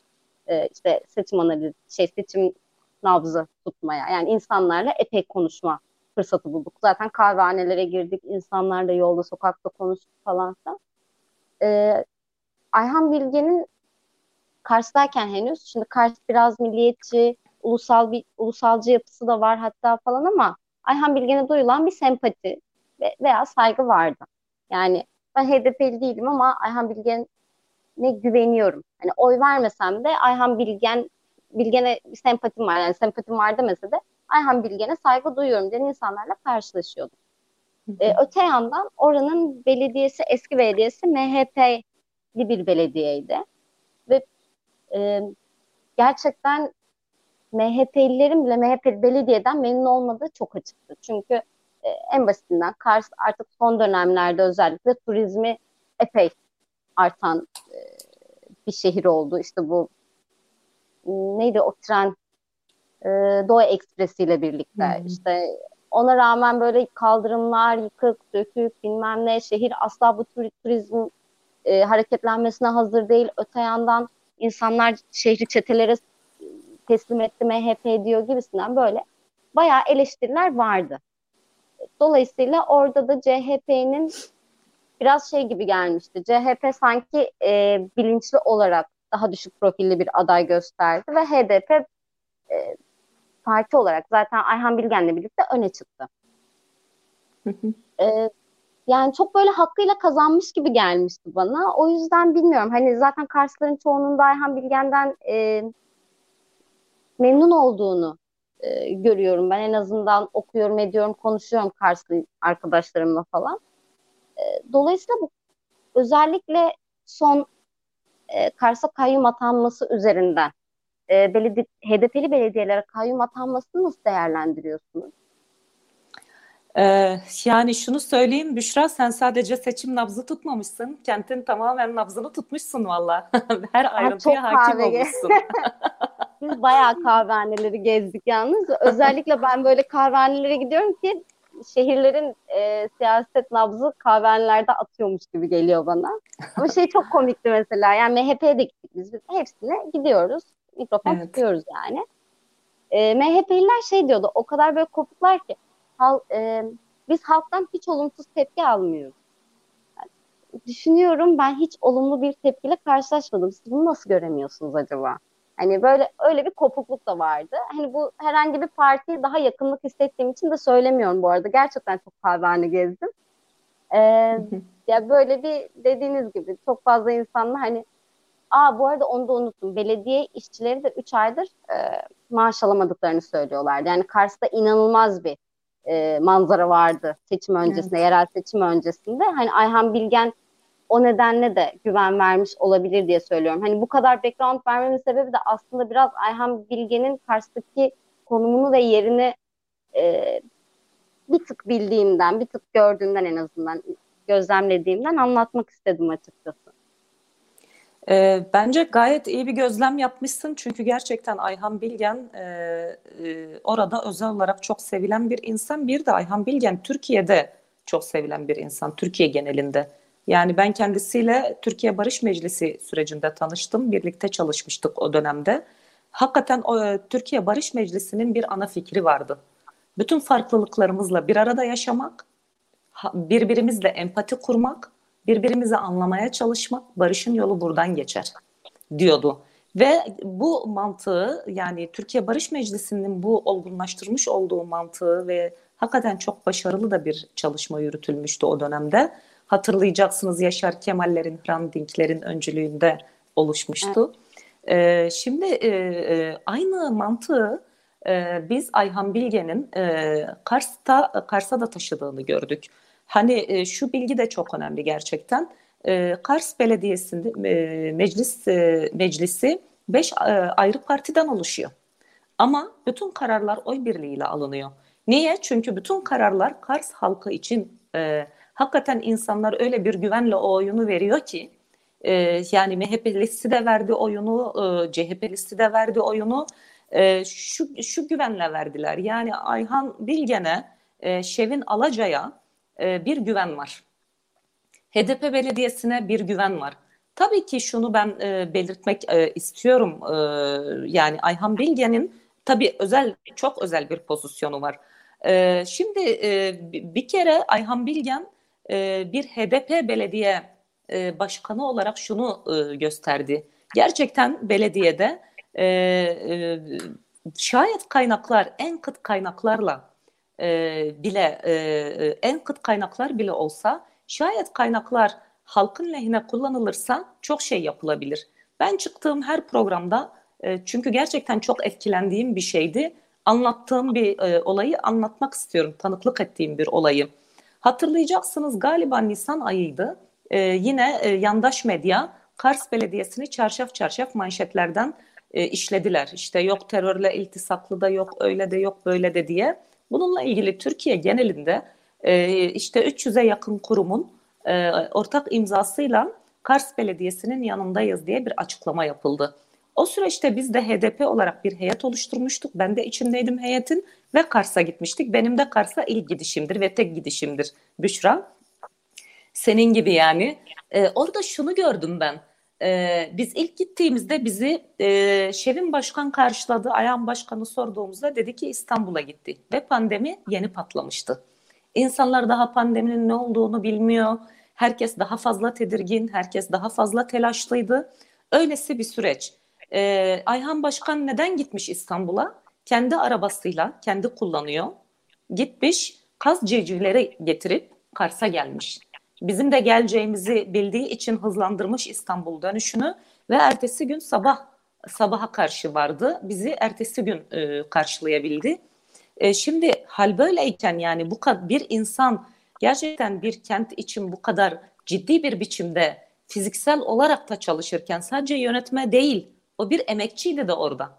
E, işte seçim analizi, şey seçim nabzı tutmaya. Yani insanlarla epey konuşma fırsatı bulduk. Zaten kahvehanelere girdik, insanlarla yolda, sokakta konuştuk falan filan. E, Ayhan Bilge'nin Kars'tayken henüz, şimdi Kars biraz milliyetçi, ulusal bir ulusalcı yapısı da var hatta falan ama Ayhan Bilge'ne duyulan bir sempati veya saygı vardı. Yani ben HDP'li değilim ama Ayhan Bilgen'e güveniyorum. Hani oy vermesem de Ayhan Bilgen Bilgen'e sempatim var. Yani sempatim var demese de Ayhan Bilgen'e saygı duyuyorum diyen insanlarla karşılaşıyordum. Ee, öte yandan oranın belediyesi, eski belediyesi MHP'li bir belediyeydi. Ve e, gerçekten MHP'lilerin bile MHP belediyeden memnun olmadığı çok açıktı. Çünkü e, en basitinden Kars artık son dönemlerde özellikle turizmi epey artan e, bir şehir oldu. İşte bu neydi o tren e, Doğu Ekspresi ile birlikte hmm. işte ona rağmen böyle kaldırımlar yıkık, dökük bilmem ne şehir asla bu turizm e, hareketlenmesine hazır değil. Öte yandan insanlar şehri çetelere teslim etti MHP diyor gibisinden böyle bayağı eleştiriler vardı. Dolayısıyla orada da CHP'nin biraz şey gibi gelmişti. CHP sanki e, bilinçli olarak daha düşük profilli bir aday gösterdi ve HDP e, parti olarak zaten Ayhan Bilgen'le birlikte öne çıktı. e, yani çok böyle hakkıyla kazanmış gibi gelmişti bana. O yüzden bilmiyorum. Hani zaten Karsların çoğunun da Ayhan Bilgen'den e, memnun olduğunu e, görüyorum. Ben en azından okuyorum, ediyorum, konuşuyorum Karslı arkadaşlarımla falan. Dolayısıyla bu özellikle son e, Kars'a kayyum atanması üzerinden e, beledi HDP'li belediyelere kayyum atanmasını nasıl değerlendiriyorsunuz? Ee, yani şunu söyleyeyim Büşra sen sadece seçim nabzı tutmamışsın. Kentin tamamen nabzını tutmuşsun valla. [LAUGHS] Her ayrıntıya hakim kahve. olmuşsun. [LAUGHS] Biz bayağı kahvehaneleri gezdik yalnız. Özellikle ben böyle kahvehanelere gidiyorum ki şehirlerin e, siyaset nabzı kahvehanelerde atıyormuş gibi geliyor bana. Ama şey çok [LAUGHS] komikti mesela. Yani MHP'ye de gittik biz. biz hepsine gidiyoruz. Mikrofon evet. tutuyoruz yani. E, MHP'liler şey diyordu. O kadar böyle kopuklar ki hal, e, biz halktan hiç olumsuz tepki almıyoruz. Yani düşünüyorum ben hiç olumlu bir tepkiyle karşılaşmadım. Siz bunu nasıl göremiyorsunuz acaba? Hani böyle öyle bir kopukluk da vardı. Hani bu herhangi bir partiye daha yakınlık hissettiğim için de söylemiyorum bu arada. Gerçekten çok kahvehane gezdim. Ee, ya böyle bir dediğiniz gibi çok fazla insanla hani Aa bu arada onu da unuttum. Belediye işçileri de 3 aydır e, maaş alamadıklarını söylüyorlardı. Yani Kars'ta inanılmaz bir e, manzara vardı seçim öncesinde, evet. yerel seçim öncesinde. Hani Ayhan Bilgen o nedenle de güven vermiş olabilir diye söylüyorum. Hani bu kadar background vermemin sebebi de aslında biraz Ayhan Bilgen'in Kars'taki konumunu ve yerini e, bir tık bildiğimden, bir tık gördüğümden en azından gözlemlediğimden anlatmak istedim açıkçası. E, bence gayet iyi bir gözlem yapmışsın çünkü gerçekten Ayhan Bilgen e, e, orada özel olarak çok sevilen bir insan. Bir de Ayhan Bilgen Türkiye'de çok sevilen bir insan, Türkiye genelinde. Yani ben kendisiyle Türkiye Barış Meclisi sürecinde tanıştım, birlikte çalışmıştık o dönemde. Hakikaten o, e, Türkiye Barış Meclisi'nin bir ana fikri vardı. Bütün farklılıklarımızla bir arada yaşamak, birbirimizle empati kurmak birbirimizi anlamaya çalışmak, barışın yolu buradan geçer diyordu. Ve bu mantığı yani Türkiye Barış Meclisi'nin bu olgunlaştırmış olduğu mantığı ve hakikaten çok başarılı da bir çalışma yürütülmüştü o dönemde. Hatırlayacaksınız Yaşar Kemal'lerin, Hrant Dink'lerin öncülüğünde oluşmuştu. Evet. Ee, şimdi e, e, aynı mantığı e, biz Ayhan Bilge'nin e, Kars'ta Kars'a da taşıdığını gördük. Hani e, şu bilgi de çok önemli gerçekten. E, Kars Belediyesi'nde e, meclis e, meclisi beş e, ayrı partiden oluşuyor. Ama bütün kararlar oy birliğiyle alınıyor. Niye? Çünkü bütün kararlar Kars halkı için e, hakikaten insanlar öyle bir güvenle o oyunu veriyor ki e, yani MHP'lisi de verdi oyunu, e, CHP'lisi de verdi oyunu. E, şu, şu güvenle verdiler. Yani Ayhan Bilgen'e, e, Şevin Alaca'ya e, bir güven var. HDP belediyesine bir güven var. Tabii ki şunu ben e, belirtmek e, istiyorum. E, yani Ayhan Bilge'nin tabii özel, çok özel bir pozisyonu var. E, şimdi e, bir kere Ayhan Bilgen e, bir HDP belediye e, başkanı olarak şunu e, gösterdi. Gerçekten belediyede e, e, şayet kaynaklar en kıt kaynaklarla e, bile e, e, en kıt kaynaklar bile olsa şayet kaynaklar halkın lehine kullanılırsa çok şey yapılabilir. Ben çıktığım her programda e, çünkü gerçekten çok etkilendiğim bir şeydi. Anlattığım bir e, olayı anlatmak istiyorum. Tanıklık ettiğim bir olayı. Hatırlayacaksınız galiba Nisan ayıydı. E, yine e, yandaş medya Kars Belediyesi'ni çarşaf çarşaf manşetlerden e, işlediler. İşte yok terörle iltisaklı da yok öyle de yok böyle de diye. Bununla ilgili Türkiye genelinde e, işte 300'e yakın kurumun e, ortak imzasıyla Kars Belediyesi'nin yanındayız diye bir açıklama yapıldı. O süreçte biz de HDP olarak bir heyet oluşturmuştuk. Ben de içindeydim heyetin ve Kars'a gitmiştik. Benim de Kars'a ilk gidişimdir ve tek gidişimdir Büşra. Senin gibi yani. Ee, orada şunu gördüm ben. Ee, biz ilk gittiğimizde bizi e, Şevin Başkan karşıladı. Ayhan Başkanı sorduğumuzda dedi ki İstanbul'a gitti. Ve pandemi yeni patlamıştı. İnsanlar daha pandeminin ne olduğunu bilmiyor. Herkes daha fazla tedirgin, herkes daha fazla telaşlıydı. Öylesi bir süreç. Ee, Ayhan Başkan neden gitmiş İstanbul'a? Kendi arabasıyla, kendi kullanıyor. Gitmiş, kaz civcivleri getirip Kars'a gelmiş bizim de geleceğimizi bildiği için hızlandırmış İstanbul dönüşünü ve ertesi gün sabah sabaha karşı vardı. Bizi ertesi gün e, karşılayabildi. E, şimdi hal böyleyken yani bu kadar bir insan gerçekten bir kent için bu kadar ciddi bir biçimde fiziksel olarak da çalışırken sadece yönetme değil, o bir emekçiydi de orada.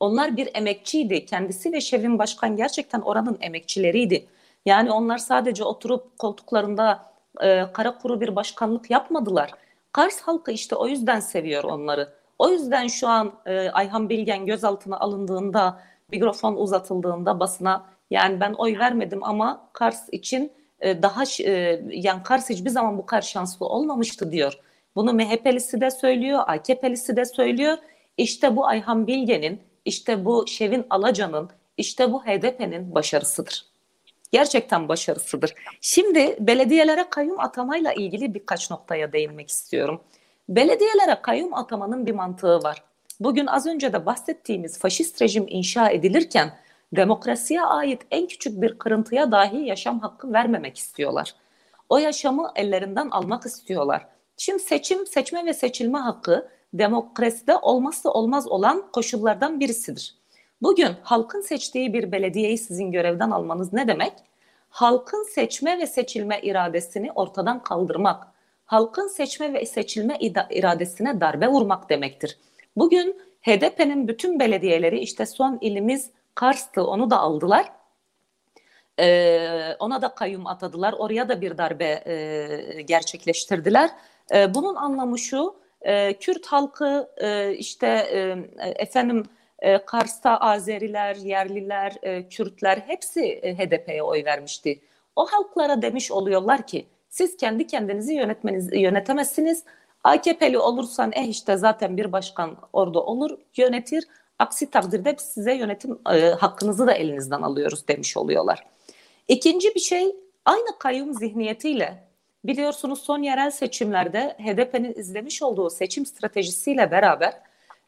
Onlar bir emekçiydi. Kendisi ve Şevin Başkan gerçekten oranın emekçileriydi. Yani onlar sadece oturup koltuklarında e, kara kuru bir başkanlık yapmadılar. Kars halkı işte o yüzden seviyor onları. O yüzden şu an e, Ayhan Bilgen gözaltına alındığında, mikrofon uzatıldığında basına yani ben oy vermedim ama Kars için e, daha e, yani Kars hiçbir zaman bu kadar şanslı olmamıştı diyor. Bunu MHP'lisi de söylüyor, AKP'lisi de söylüyor. İşte bu Ayhan Bilge'nin, işte bu Şevin Alacan'ın, işte bu HDP'nin başarısıdır. Gerçekten başarısıdır. Şimdi belediyelere kayyum atamayla ilgili birkaç noktaya değinmek istiyorum. Belediyelere kayyum atamanın bir mantığı var. Bugün az önce de bahsettiğimiz faşist rejim inşa edilirken demokrasiye ait en küçük bir kırıntıya dahi yaşam hakkı vermemek istiyorlar. O yaşamı ellerinden almak istiyorlar. Şimdi seçim, seçme ve seçilme hakkı demokraside olmazsa olmaz olan koşullardan birisidir. Bugün halkın seçtiği bir belediyeyi sizin görevden almanız ne demek? Halkın seçme ve seçilme iradesini ortadan kaldırmak, halkın seçme ve seçilme iradesine darbe vurmak demektir. Bugün HDP'nin bütün belediyeleri işte son ilimiz Kars'tı onu da aldılar. Ee, ona da kayyum atadılar. Oraya da bir darbe e, gerçekleştirdiler. E, bunun anlamı şu, e, Kürt halkı e, işte e, efendim e, Kars'ta Azeriler, yerliler, Kürtler hepsi HDP'ye oy vermişti. O halklara demiş oluyorlar ki siz kendi kendinizi yönetmeniz, yönetemezsiniz. AKP'li olursan eh işte zaten bir başkan orada olur, yönetir. Aksi takdirde biz size yönetim hakkınızı da elinizden alıyoruz demiş oluyorlar. İkinci bir şey aynı kayyum zihniyetiyle biliyorsunuz son yerel seçimlerde HDP'nin izlemiş olduğu seçim stratejisiyle beraber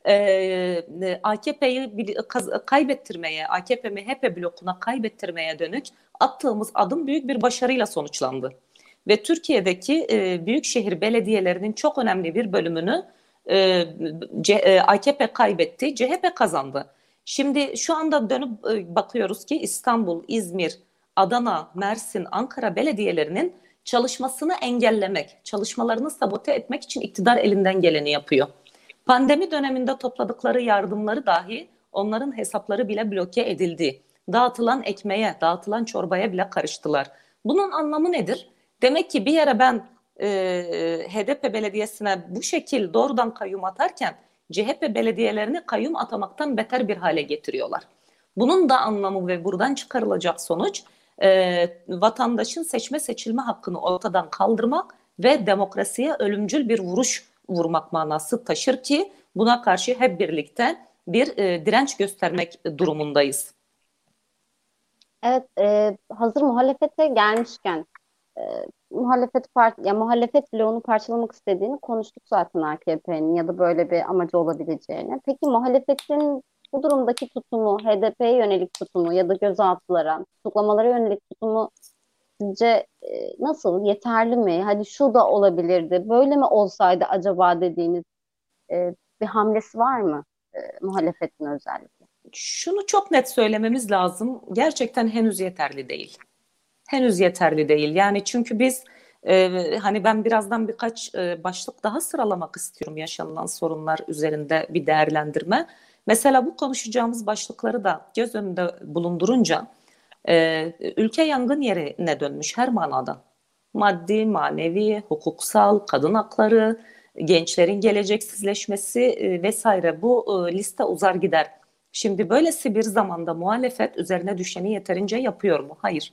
e, e AKP'yi kaybettirmeye, AKP MHP blokuna kaybettirmeye dönük attığımız adım büyük bir başarıyla sonuçlandı. Ve Türkiye'deki e, büyükşehir belediyelerinin çok önemli bir bölümünü e, C, e, AKP kaybetti, CHP kazandı. Şimdi şu anda dönüp e, bakıyoruz ki İstanbul, İzmir, Adana, Mersin, Ankara belediyelerinin çalışmasını engellemek, çalışmalarını sabote etmek için iktidar elinden geleni yapıyor. Pandemi döneminde topladıkları yardımları dahi onların hesapları bile bloke edildi. Dağıtılan ekmeğe, dağıtılan çorbaya bile karıştılar. Bunun anlamı nedir? Demek ki bir yere ben e, HDP belediyesine bu şekil doğrudan kayyum atarken CHP belediyelerini kayyum atamaktan beter bir hale getiriyorlar. Bunun da anlamı ve buradan çıkarılacak sonuç e, vatandaşın seçme seçilme hakkını ortadan kaldırmak ve demokrasiye ölümcül bir vuruş vurmak manası taşır ki buna karşı hep birlikte bir e, direnç göstermek durumundayız. Evet, e, hazır muhalefete gelmişken e, muhalefet part ya muhalefet onu parçalamak istediğini konuştuk zaten AKP'nin ya da böyle bir amacı olabileceğini. Peki muhalefetin bu durumdaki tutumu, HDP'ye yönelik tutumu ya da gözaltılara, tutuklamalara yönelik tutumu sizce e, nasıl? Yeterli mi? Hadi şu da olabilirdi, böyle mi olsaydı acaba dediğiniz e, bir hamlesi var mı e, muhalefetin özellikle? Şunu çok net söylememiz lazım. Gerçekten henüz yeterli değil. Henüz yeterli değil. Yani çünkü biz ee, hani ben birazdan birkaç e, başlık daha sıralamak istiyorum yaşanılan sorunlar üzerinde bir değerlendirme. Mesela bu konuşacağımız başlıkları da göz önünde bulundurunca e, ülke yangın yerine dönmüş her manada. Maddi, manevi, hukuksal, kadın hakları, gençlerin geleceksizleşmesi e, vesaire bu e, liste uzar gider. Şimdi böylesi bir zamanda muhalefet üzerine düşeni yeterince yapıyor mu? Hayır.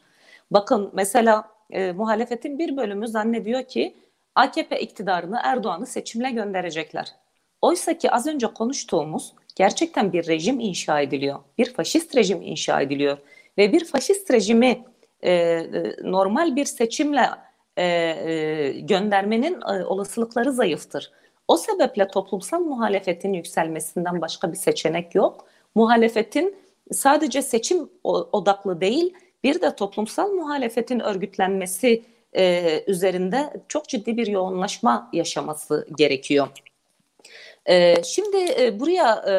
Bakın mesela e, muhalefetin bir bölümü zannediyor ki AKP iktidarını Erdoğan'ı seçimle gönderecekler. Oysa ki az önce konuştuğumuz gerçekten bir rejim inşa ediliyor. Bir faşist rejim inşa ediliyor. Ve bir faşist rejimi e, e, normal bir seçimle e, e, göndermenin e, olasılıkları zayıftır. O sebeple toplumsal muhalefetin yükselmesinden başka bir seçenek yok. Muhalefetin sadece seçim odaklı değil, bir de toplumsal muhalefetin örgütlenmesi e, üzerinde çok ciddi bir yoğunlaşma yaşaması gerekiyor. E, şimdi e, buraya e,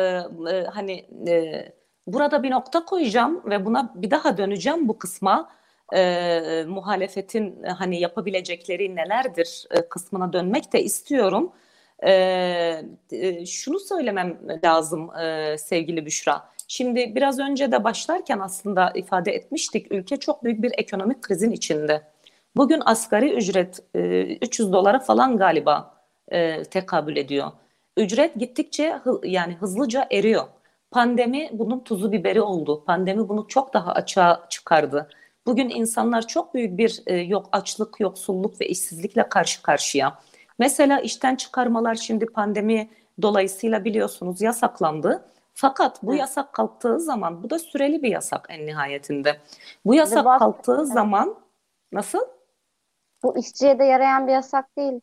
e, hani e, burada bir nokta koyacağım ve buna bir daha döneceğim bu kısma. E, muhalefetin hani yapabilecekleri nelerdir e, kısmına dönmek de istiyorum. E, e, şunu söylemem lazım e, sevgili Büşra. Şimdi biraz önce de başlarken aslında ifade etmiştik. Ülke çok büyük bir ekonomik krizin içinde. Bugün asgari ücret e, 300 dolara falan galiba e, tekabül ediyor. Ücret gittikçe yani hızlıca eriyor. Pandemi bunun tuzu biberi oldu. Pandemi bunu çok daha açığa çıkardı. Bugün insanlar çok büyük bir e, yok açlık, yoksulluk ve işsizlikle karşı karşıya. Mesela işten çıkarmalar şimdi pandemi dolayısıyla biliyorsunuz yasaklandı. Fakat bu evet. yasak kalktığı zaman bu da süreli bir yasak en nihayetinde. Bu yasak bak, kalktığı evet. zaman nasıl? Bu işçiye de yarayan bir yasak değil.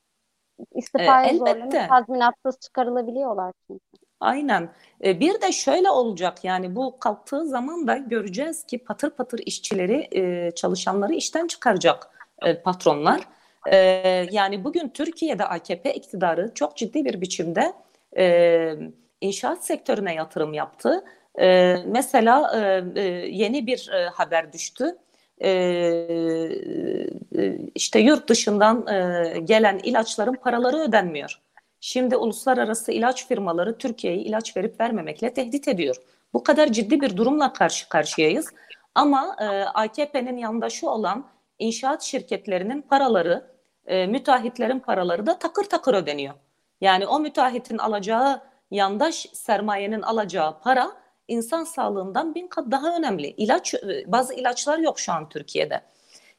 İstifaya ee, zorlanıp tazminatsız çıkarılabiliyorlar çünkü. Aynen. E, bir de şöyle olacak yani bu kalktığı zaman da göreceğiz ki patır patır işçileri, e, çalışanları işten çıkaracak e, patronlar. Yani bugün Türkiye'de AKP iktidarı çok ciddi bir biçimde inşaat sektörüne yatırım yaptı. Mesela yeni bir haber düştü. İşte yurt dışından gelen ilaçların paraları ödenmiyor. Şimdi uluslararası ilaç firmaları Türkiye'yi ilaç verip vermemekle tehdit ediyor. Bu kadar ciddi bir durumla karşı karşıyayız. Ama e, AKP'nin yandaşı olan inşaat şirketlerinin paraları, e, müteahhitlerin paraları da takır takır ödeniyor. Yani o müteahhitin alacağı yandaş sermayenin alacağı para insan sağlığından bin kat daha önemli. İlaç, e, bazı ilaçlar yok şu an Türkiye'de.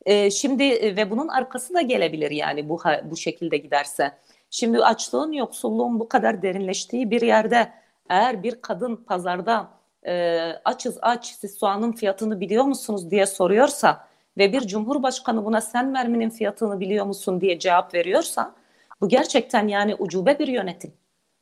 E, şimdi e, ve bunun arkası da gelebilir yani bu bu şekilde giderse. Şimdi açlığın, yoksulluğun bu kadar derinleştiği bir yerde eğer bir kadın pazarda e, açız aç siz soğanın fiyatını biliyor musunuz diye soruyorsa ve bir cumhurbaşkanı buna sen merminin fiyatını biliyor musun diye cevap veriyorsa bu gerçekten yani ucube bir yönetim.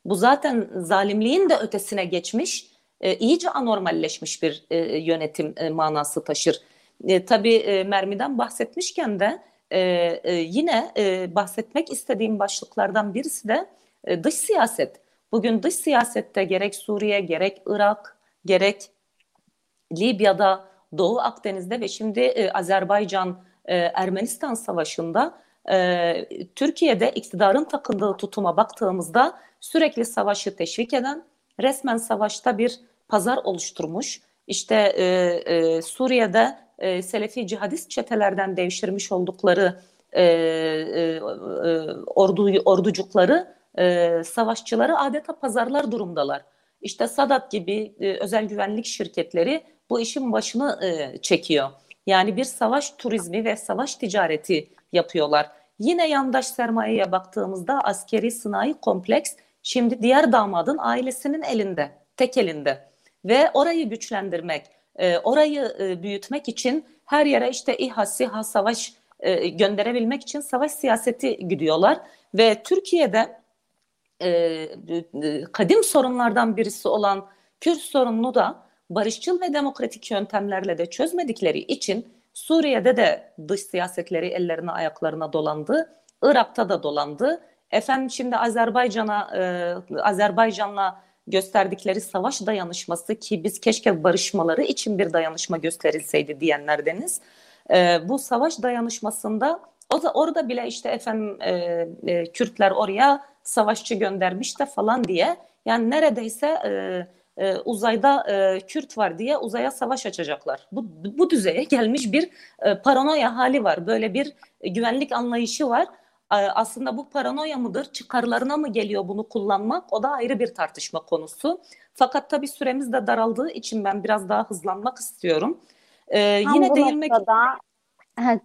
Bu zaten zalimliğin de ötesine geçmiş, e, iyice anormalleşmiş bir e, yönetim e, manası taşır. E, tabii e, mermiden bahsetmişken de e, e, yine e, bahsetmek istediğim başlıklardan birisi de e, dış siyaset. Bugün dış siyasette gerek Suriye, gerek Irak, gerek Libya'da, Doğu Akdeniz'de ve şimdi e, Azerbaycan e, Ermenistan savaşında e, Türkiye'de iktidarın takındığı tutuma baktığımızda sürekli savaşı teşvik eden, resmen savaşta bir pazar oluşturmuş. İşte e, e, Suriye'de e, Selefi cihadist çetelerden devşirmiş oldukları e, e, e, ordu, orducukları, e, savaşçıları adeta pazarlar durumdalar. İşte Sadat gibi e, özel güvenlik şirketleri bu işin başını e, çekiyor. Yani bir savaş turizmi ve savaş ticareti yapıyorlar. Yine yandaş sermayeye baktığımızda askeri sınai kompleks şimdi diğer damadın ailesinin elinde, tek elinde. Ve orayı güçlendirmek, e, orayı e, büyütmek için her yere işte İHA, SİHA savaş e, gönderebilmek için savaş siyaseti gidiyorlar. Ve Türkiye'de e, e, kadim sorunlardan birisi olan Kürt sorununu da barışçıl ve demokratik yöntemlerle de çözmedikleri için Suriye'de de dış siyasetleri ellerine ayaklarına dolandı. Irak'ta da dolandı. Efendim şimdi Azerbaycan'a e, Azerbaycan'la gösterdikleri savaş dayanışması ki biz keşke barışmaları için bir dayanışma gösterilseydi diyenlerdeniz. E, bu savaş dayanışmasında o da orada bile işte efendim e, e, Kürtler oraya savaşçı göndermiş de falan diye yani neredeyse e, e, uzayda e, Kürt var diye uzaya savaş açacaklar. Bu, bu düzeye gelmiş bir e, paranoya hali var. Böyle bir güvenlik anlayışı var aslında bu paranoya mıdır, çıkarlarına mı geliyor bunu kullanmak o da ayrı bir tartışma konusu. Fakat tabii süremiz de daraldığı için ben biraz daha hızlanmak istiyorum. Ee, yine değinmek... Noktada,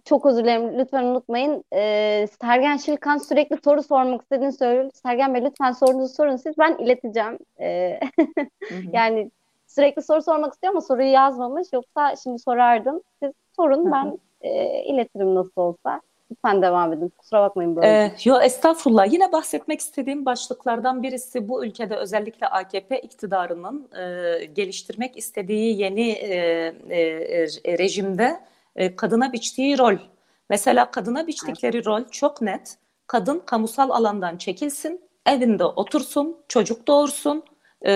çok özür dilerim lütfen unutmayın. Ee, Sergen Şilkan sürekli soru sormak istediğini söylüyor. Sergen Bey lütfen sorunuzu sorun siz ben ileteceğim. Ee, [LAUGHS] yani sürekli soru sormak istiyor ama soruyu yazmamış. Yoksa şimdi sorardım. Siz sorun ben e, iletirim nasıl olsa. Lütfen devam edin. Kusura bakmayın böyle. Ee, yo estağfurullah. Yine bahsetmek istediğim başlıklardan birisi bu ülkede özellikle AKP iktidarının e, geliştirmek istediği yeni e, e, rejimde e, kadına biçtiği rol. Mesela kadına biçtikleri evet. rol çok net. Kadın kamusal alandan çekilsin, evinde otursun, çocuk doğursun, e,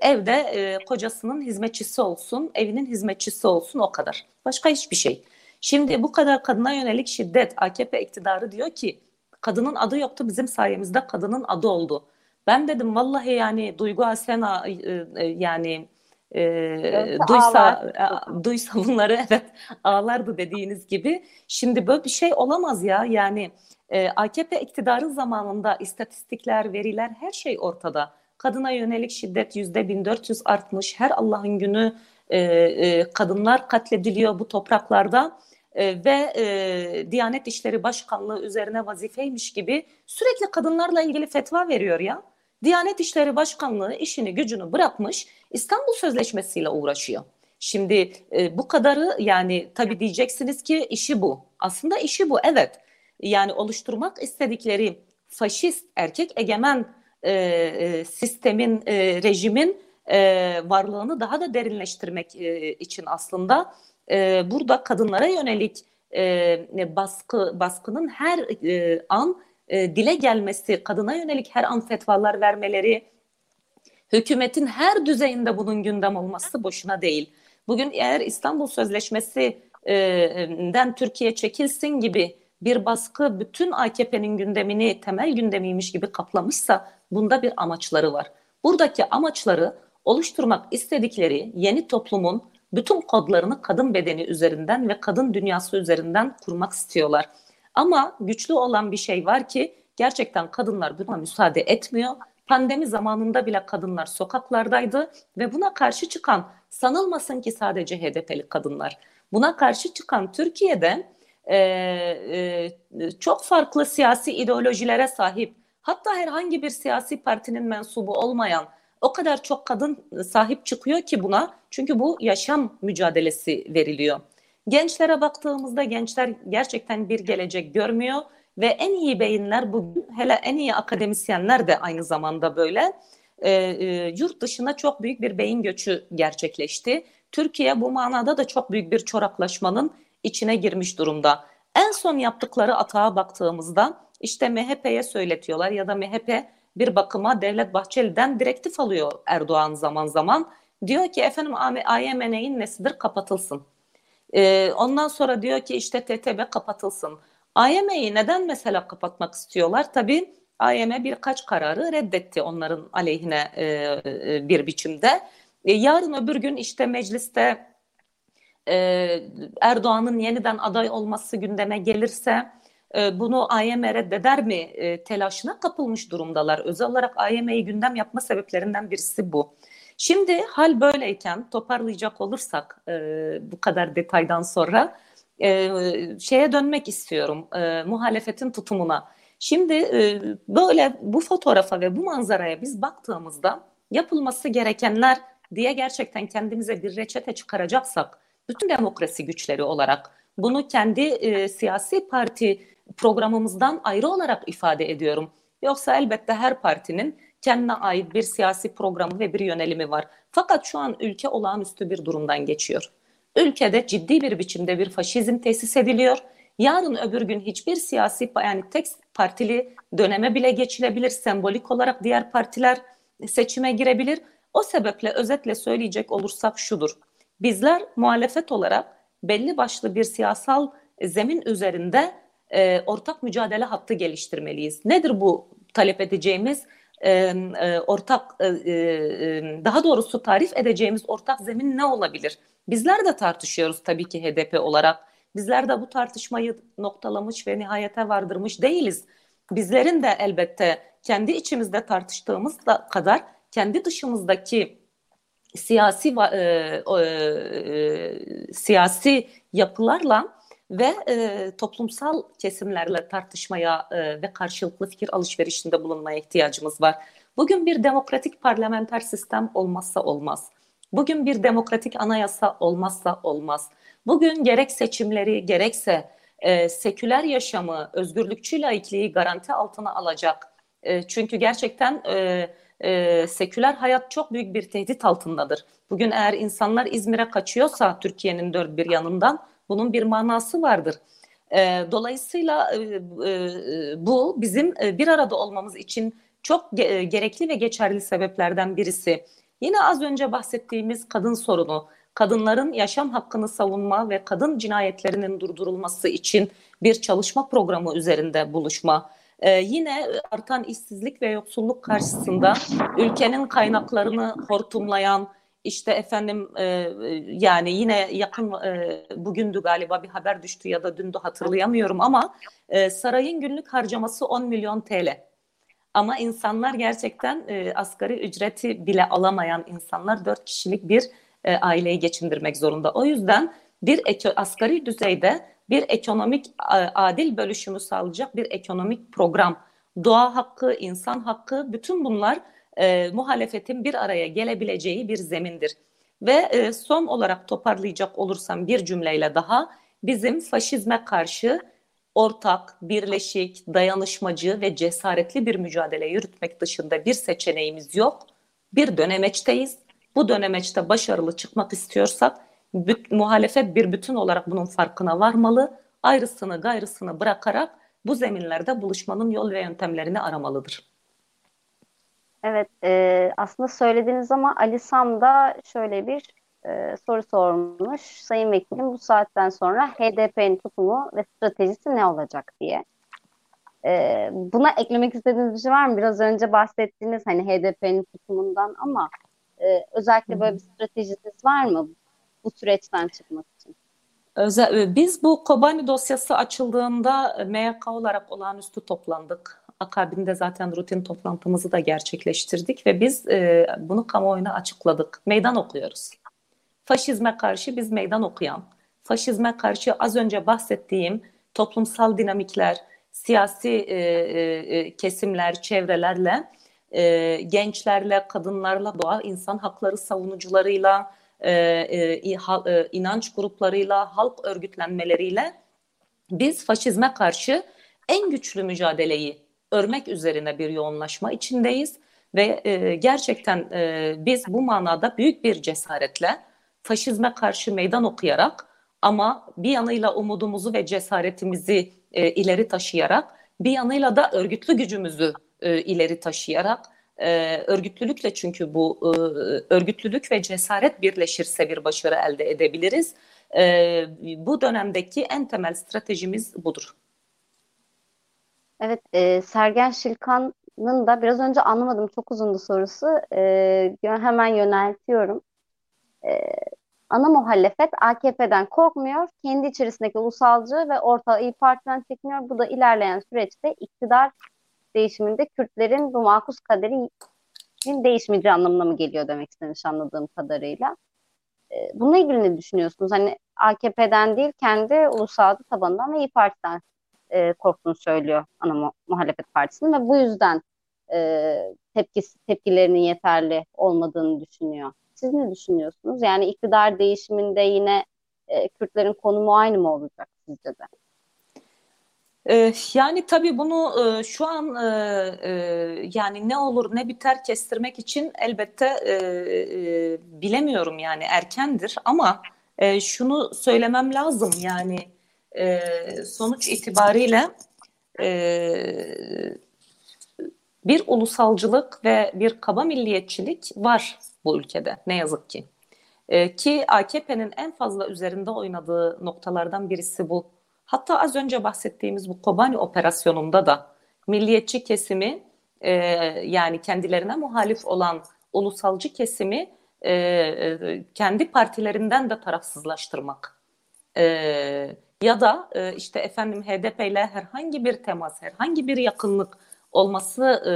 evde e, kocasının hizmetçisi olsun, evinin hizmetçisi olsun o kadar. Başka hiçbir şey. Şimdi bu kadar kadına yönelik şiddet AKP iktidarı diyor ki kadının adı yoktu bizim sayemizde kadının adı oldu. Ben dedim vallahi yani Duygu Asena e, e, yani e, duysa ağlar. duysa bunları [LAUGHS] evet ağlardı dediğiniz gibi. Şimdi böyle bir şey olamaz ya yani e, AKP iktidarı zamanında istatistikler, veriler her şey ortada. Kadına yönelik şiddet yüzde 1400 artmış. Her Allah'ın günü e, e, kadınlar katlediliyor bu topraklarda e, ve e, Diyanet İşleri Başkanlığı üzerine vazifeymiş gibi sürekli kadınlarla ilgili fetva veriyor ya. Diyanet İşleri Başkanlığı işini gücünü bırakmış İstanbul Sözleşmesi ile uğraşıyor. Şimdi e, bu kadarı yani tabii diyeceksiniz ki işi bu. Aslında işi bu evet. Yani oluşturmak istedikleri faşist erkek egemen e, e, sistemin, e, rejimin e, varlığını daha da derinleştirmek e, için aslında e, burada kadınlara yönelik e, baskı baskının her e, an e, dile gelmesi, kadına yönelik her an fetvalar vermeleri, hükümetin her düzeyinde bunun gündem olması boşuna değil. Bugün eğer İstanbul Sözleşmesi'den Türkiye çekilsin gibi bir baskı bütün AKP'nin gündemini temel gündemiymiş gibi kaplamışsa bunda bir amaçları var. Buradaki amaçları oluşturmak istedikleri yeni toplumun bütün kodlarını kadın bedeni üzerinden ve kadın dünyası üzerinden kurmak istiyorlar. Ama güçlü olan bir şey var ki gerçekten kadınlar buna müsaade etmiyor. Pandemi zamanında bile kadınlar sokaklardaydı ve buna karşı çıkan sanılmasın ki sadece HDP'li kadınlar. Buna karşı çıkan Türkiye'de e, e, çok farklı siyasi ideolojilere sahip hatta herhangi bir siyasi partinin mensubu olmayan o kadar çok kadın sahip çıkıyor ki buna çünkü bu yaşam mücadelesi veriliyor. Gençlere baktığımızda gençler gerçekten bir gelecek görmüyor ve en iyi beyinler bugün hele en iyi akademisyenler de aynı zamanda böyle e, e, yurt dışına çok büyük bir beyin göçü gerçekleşti. Türkiye bu manada da çok büyük bir çoraklaşmanın içine girmiş durumda. En son yaptıkları atağa baktığımızda işte MHP'ye söyletiyorlar ya da MHP bir bakıma Devlet Bahçeli'den direktif alıyor Erdoğan zaman zaman. Diyor ki efendim AYMN'in nesidir kapatılsın. Ee, ondan sonra diyor ki işte TTB kapatılsın. AYM'yi neden mesela kapatmak istiyorlar? Tabii AYM birkaç kararı reddetti onların aleyhine e, e, bir biçimde. E, yarın öbür gün işte mecliste e, Erdoğan'ın yeniden aday olması gündeme gelirse bunu AYM reddeder mi e, telaşına kapılmış durumdalar. Özel olarak AYM'yi gündem yapma sebeplerinden birisi bu. Şimdi hal böyleyken toparlayacak olursak e, bu kadar detaydan sonra e, şeye dönmek istiyorum muhalefetin tutumuna. Şimdi böyle bu fotoğrafa ve bu manzaraya biz baktığımızda yapılması gerekenler diye gerçekten kendimize bir reçete çıkaracaksak bütün demokrasi güçleri olarak bunu kendi e, siyasi parti programımızdan ayrı olarak ifade ediyorum. Yoksa elbette her partinin kendine ait bir siyasi programı ve bir yönelimi var. Fakat şu an ülke olağanüstü bir durumdan geçiyor. Ülkede ciddi bir biçimde bir faşizm tesis ediliyor. Yarın öbür gün hiçbir siyasi yani tek partili döneme bile geçilebilir. Sembolik olarak diğer partiler seçime girebilir. O sebeple özetle söyleyecek olursak şudur. Bizler muhalefet olarak belli başlı bir siyasal zemin üzerinde e, ortak mücadele hattı geliştirmeliyiz. Nedir bu talep edeceğimiz e, e, ortak e, e, daha doğrusu tarif edeceğimiz ortak zemin ne olabilir? Bizler de tartışıyoruz tabii ki HDP olarak. Bizler de bu tartışmayı noktalamış ve nihayete vardırmış değiliz. Bizlerin de elbette kendi içimizde tartıştığımız da kadar kendi dışımızdaki siyasi e, e, siyasi yapılarla ve e, toplumsal kesimlerle tartışmaya e, ve karşılıklı fikir alışverişinde bulunmaya ihtiyacımız var. Bugün bir demokratik parlamenter sistem olmazsa olmaz. Bugün bir demokratik anayasa olmazsa olmaz. Bugün gerek seçimleri gerekse e, seküler yaşamı, özgürlükçü laikliği garanti altına alacak. E, çünkü gerçekten e, e, seküler hayat çok büyük bir tehdit altındadır. Bugün eğer insanlar İzmir'e kaçıyorsa Türkiye'nin dört bir yanından bunun bir manası vardır. E, dolayısıyla e, e, bu bizim e, bir arada olmamız için çok ge- gerekli ve geçerli sebeplerden birisi. Yine az önce bahsettiğimiz kadın sorunu, kadınların yaşam hakkını savunma ve kadın cinayetlerinin durdurulması için bir çalışma programı üzerinde buluşma. E, yine artan işsizlik ve yoksulluk karşısında ülkenin kaynaklarını hortumlayan, işte efendim e, yani yine yakın e, bugündü galiba bir haber düştü ya da dündü hatırlayamıyorum ama e, sarayın günlük harcaması 10 milyon TL. Ama insanlar gerçekten e, asgari ücreti bile alamayan insanlar dört kişilik bir e, aileyi geçindirmek zorunda. O yüzden bir asgari düzeyde bir ekonomik adil bölüşümü sağlayacak bir ekonomik program, doğa hakkı, insan hakkı bütün bunlar e, muhalefetin bir araya gelebileceği bir zemindir. Ve e, son olarak toparlayacak olursam bir cümleyle daha bizim faşizme karşı ortak, birleşik, dayanışmacı ve cesaretli bir mücadele yürütmek dışında bir seçeneğimiz yok. Bir dönemeçteyiz. Bu dönemeçte başarılı çıkmak istiyorsak muhalefet bir bütün olarak bunun farkına varmalı. Ayrısını gayrısını bırakarak bu zeminlerde buluşmanın yol ve yöntemlerini aramalıdır. Evet, e, aslında söylediğiniz ama Ali Sam da şöyle bir e, soru sormuş. Sayın Vekilim bu saatten sonra HDP'nin tutumu ve stratejisi ne olacak diye. E, buna eklemek istediğiniz bir şey var mı? Biraz önce bahsettiğiniz hani HDP'nin tutumundan ama e, özellikle böyle bir stratejiniz var mı bu süreçten çıkmak için? Özel, e, biz bu Kobani dosyası açıldığında MYK olarak olağanüstü toplandık. Akabinde zaten rutin toplantımızı da gerçekleştirdik ve biz e, bunu kamuoyuna açıkladık. Meydan okuyoruz. Faşizme karşı biz meydan okuyan, faşizme karşı az önce bahsettiğim toplumsal dinamikler, siyasi e, e, e kesimler, çevrelerle, e, gençlerle, kadınlarla, doğa insan hakları savunucularıyla, e, e, e, inanç gruplarıyla, halk örgütlenmeleriyle biz faşizme karşı en güçlü mücadeleyi örmek üzerine bir yoğunlaşma içindeyiz ve e, gerçekten e, biz bu manada büyük bir cesaretle faşizme karşı meydan okuyarak ama bir yanıyla umudumuzu ve cesaretimizi e, ileri taşıyarak bir yanıyla da örgütlü gücümüzü e, ileri taşıyarak e, örgütlülükle çünkü bu e, örgütlülük ve cesaret birleşirse bir başarı elde edebiliriz. E, bu dönemdeki en temel stratejimiz budur. Evet, e, Sergen Şilkan'ın da biraz önce anlamadım çok uzundu sorusu. E, hemen yöneltiyorum. E, ana muhalefet AKP'den korkmuyor, kendi içerisindeki ulusalcı ve orta İYİ Parti'den çekiniyor. Bu da ilerleyen süreçte iktidar değişiminde Kürtlerin bu makus kaderin değişmeyeceği anlamına mı geliyor demek istemiş anladığım kadarıyla. E, bununla ilgili ne düşünüyorsunuz? Hani AKP'den değil kendi ulusalcı tabanından ve İYİ Parti'den e, korktuğunu söylüyor ana mu- muhalefet partisinin ve bu yüzden e, tepkisi, tepkilerinin yeterli olmadığını düşünüyor. Siz ne düşünüyorsunuz? Yani iktidar değişiminde yine e, Kürtlerin konumu aynı mı olacak sizce de? Yani tabii bunu şu an yani ne olur ne biter kestirmek için elbette bilemiyorum yani erkendir ama şunu söylemem lazım yani sonuç itibariyle bir ulusalcılık ve bir kaba milliyetçilik var bu ülkede ne yazık ki. Ki AKP'nin en fazla üzerinde oynadığı noktalardan birisi bu. Hatta az önce bahsettiğimiz bu Kobani operasyonunda da milliyetçi kesimi e, yani kendilerine muhalif olan ulusalcı kesimi e, e, kendi partilerinden de tarafsızlaştırmak e, ya da e, işte efendim HDP ile herhangi bir temas, herhangi bir yakınlık olması e,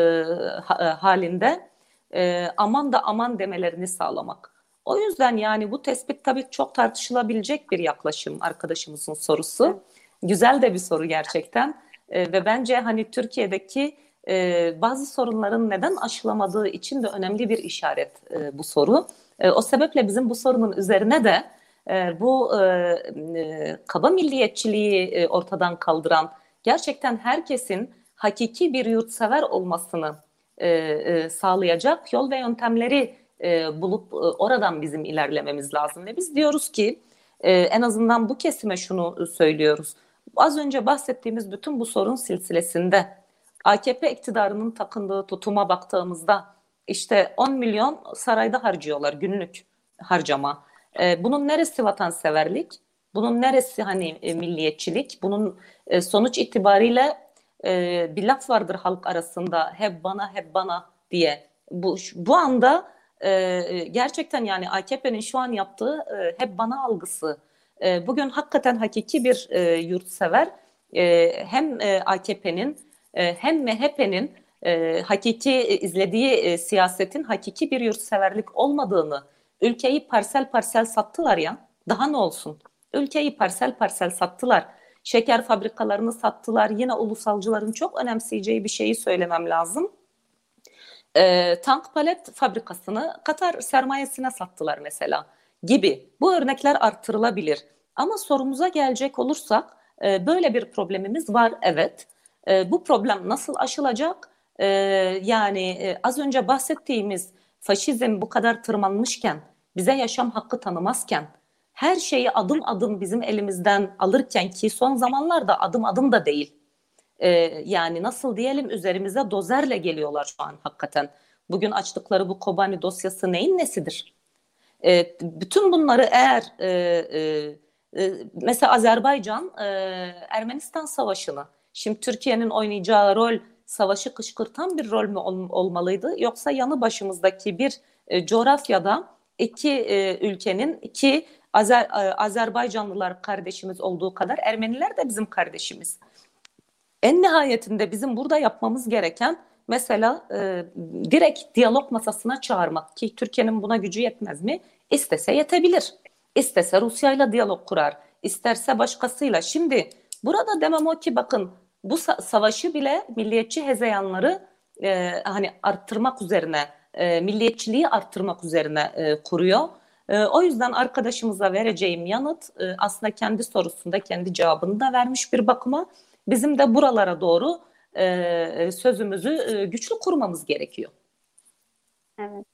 ha, e, halinde e, aman da aman demelerini sağlamak. O yüzden yani bu tespit tabii çok tartışılabilecek bir yaklaşım arkadaşımızın sorusu. Evet. Güzel de bir soru gerçekten e, ve bence hani Türkiye'deki e, bazı sorunların neden aşılamadığı için de önemli bir işaret e, bu soru. E, o sebeple bizim bu sorunun üzerine de bu kaba milliyetçiliği ortadan kaldıran gerçekten herkesin hakiki bir yurtsever olmasını sağlayacak yol ve yöntemleri bulup oradan bizim ilerlememiz lazım. Ve biz diyoruz ki en azından bu kesime şunu söylüyoruz. Az önce bahsettiğimiz bütün bu sorun silsilesinde AKP iktidarının takındığı tutuma baktığımızda işte 10 milyon sarayda harcıyorlar günlük harcama. Ee, bunun neresi vatanseverlik? Bunun neresi hani e, milliyetçilik? Bunun e, sonuç itibariyle e, bir laf vardır halk arasında hep bana hep bana diye. Bu bu anda e, gerçekten yani AKP'nin şu an yaptığı e, hep bana algısı. E, bugün hakikaten hakiki bir e, yurtsever e, hem e, AKP'nin e, hem MHP'nin e, hakiki e, izlediği e, siyasetin hakiki bir yurtseverlik olmadığını, ülkeyi parsel parsel sattılar ya. Daha ne olsun? Ülkeyi parsel parsel sattılar. Şeker fabrikalarını sattılar. Yine ulusalcıların çok önemseyeceği bir şeyi söylemem lazım. E, tank palet fabrikasını Katar sermayesine sattılar mesela gibi. Bu örnekler arttırılabilir. Ama sorumuza gelecek olursak e, böyle bir problemimiz var evet. E, bu problem nasıl aşılacak? E, yani e, az önce bahsettiğimiz faşizm bu kadar tırmanmışken, bize yaşam hakkı tanımazken, her şeyi adım adım bizim elimizden alırken ki son zamanlarda adım adım da değil. Ee, yani nasıl diyelim üzerimize dozerle geliyorlar şu an hakikaten. Bugün açtıkları bu Kobani dosyası neyin nesidir? Ee, bütün bunları eğer e, e, e, mesela Azerbaycan e, Ermenistan savaşını şimdi Türkiye'nin oynayacağı rol savaşı kışkırtan bir rol mü ol, olmalıydı yoksa yanı başımızdaki bir e, coğrafyada iki e, ülkenin iki Azer, e, Azerbaycanlılar kardeşimiz olduğu kadar Ermeniler de bizim kardeşimiz. En nihayetinde bizim burada yapmamız gereken mesela e, direkt diyalog masasına çağırmak ki Türkiye'nin buna gücü yetmez mi? İstese yetebilir. İstese Rusya ile diyalog kurar. İsterse başkasıyla. Şimdi burada demem o ki bakın bu sa- savaşı bile milliyetçi hezeyanları e, hani arttırmak üzerine, e, milliyetçiliği arttırmak üzerine e, kuruyor. E, o yüzden arkadaşımıza vereceğim yanıt e, aslında kendi sorusunda kendi cevabını da vermiş bir bakıma. Bizim de buralara doğru e, sözümüzü e, güçlü kurmamız gerekiyor. Evet.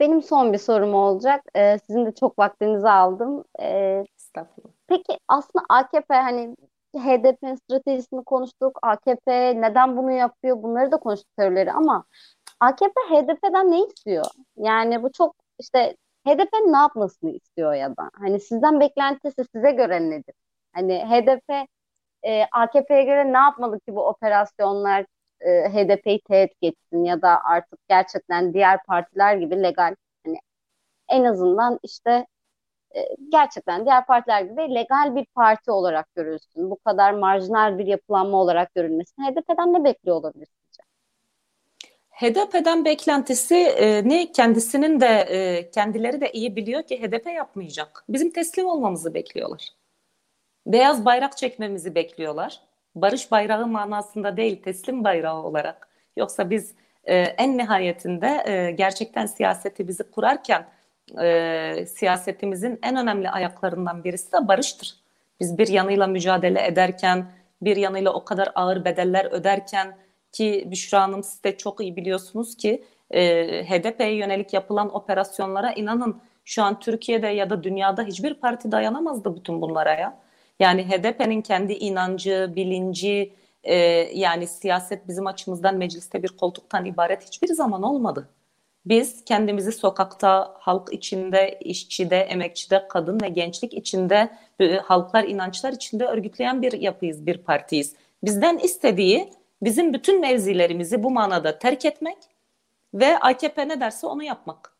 Benim son bir sorum olacak. Ee, sizin de çok vaktinizi aldım. Ee, Estağfurullah. peki aslında AKP hani HDP'nin stratejisini konuştuk. AKP neden bunu yapıyor? Bunları da konuştuk teorileri ama AKP HDP'den ne istiyor? Yani bu çok işte HDP'nin ne yapmasını istiyor ya da hani sizden beklentisi size göre nedir? Hani HDP e, AKP'ye göre ne yapmalı ki bu operasyonlar e, HDP'yi teğet geçsin ya da artık gerçekten diğer partiler gibi legal hani en azından işte e, gerçekten diğer partiler gibi legal bir parti olarak görülsün. Bu kadar marjinal bir yapılanma olarak görülmesin. HDP'den ne bekliyor olabilir? HDP'den beklentisi e, kendisinin de e, kendileri de iyi biliyor ki HDP yapmayacak. Bizim teslim olmamızı bekliyorlar. Beyaz bayrak çekmemizi bekliyorlar. Barış bayrağı manasında değil teslim bayrağı olarak. Yoksa biz e, en nihayetinde e, gerçekten siyaseti bizi kurarken e, siyasetimizin en önemli ayaklarından birisi de barıştır. Biz bir yanıyla mücadele ederken, bir yanıyla o kadar ağır bedeller öderken ki Büşra Hanım siz de çok iyi biliyorsunuz ki e, HDP'ye yönelik yapılan operasyonlara inanın şu an Türkiye'de ya da dünyada hiçbir parti dayanamazdı bütün bunlara ya. Yani HDP'nin kendi inancı, bilinci, e, yani siyaset bizim açımızdan mecliste bir koltuktan ibaret hiçbir zaman olmadı. Biz kendimizi sokakta, halk içinde, işçide, emekçide, kadın ve gençlik içinde, e, halklar, inançlar içinde örgütleyen bir yapıyız, bir partiyiz. Bizden istediği bizim bütün mevzilerimizi bu manada terk etmek ve AKP ne derse onu yapmak.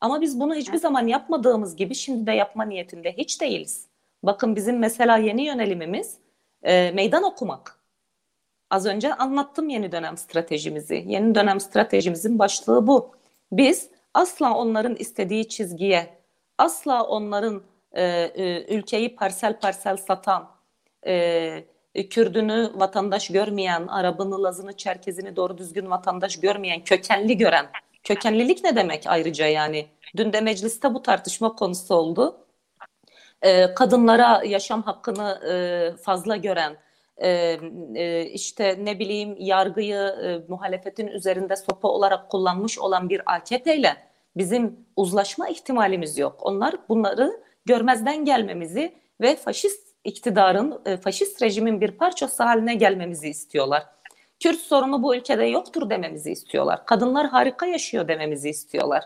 Ama biz bunu hiçbir zaman yapmadığımız gibi şimdi de yapma niyetinde hiç değiliz. Bakın bizim mesela yeni yönelimimiz e, meydan okumak. Az önce anlattım yeni dönem stratejimizi. Yeni dönem stratejimizin başlığı bu. Biz asla onların istediği çizgiye, asla onların e, e, ülkeyi parsel parsel satan, e, Kürdünü vatandaş görmeyen, Arabını, Lazını, Çerkezini doğru düzgün vatandaş görmeyen, kökenli gören. Kökenlilik ne demek ayrıca yani? Dün de mecliste bu tartışma konusu oldu. E, kadınlara yaşam hakkını e, fazla gören, e, işte ne bileyim yargıyı muhalefetin üzerinde sopa olarak kullanmış olan bir AKP ile bizim uzlaşma ihtimalimiz yok. Onlar bunları görmezden gelmemizi ve faşist iktidarın, faşist rejimin bir parçası haline gelmemizi istiyorlar. Kürt sorunu bu ülkede yoktur dememizi istiyorlar. Kadınlar harika yaşıyor dememizi istiyorlar.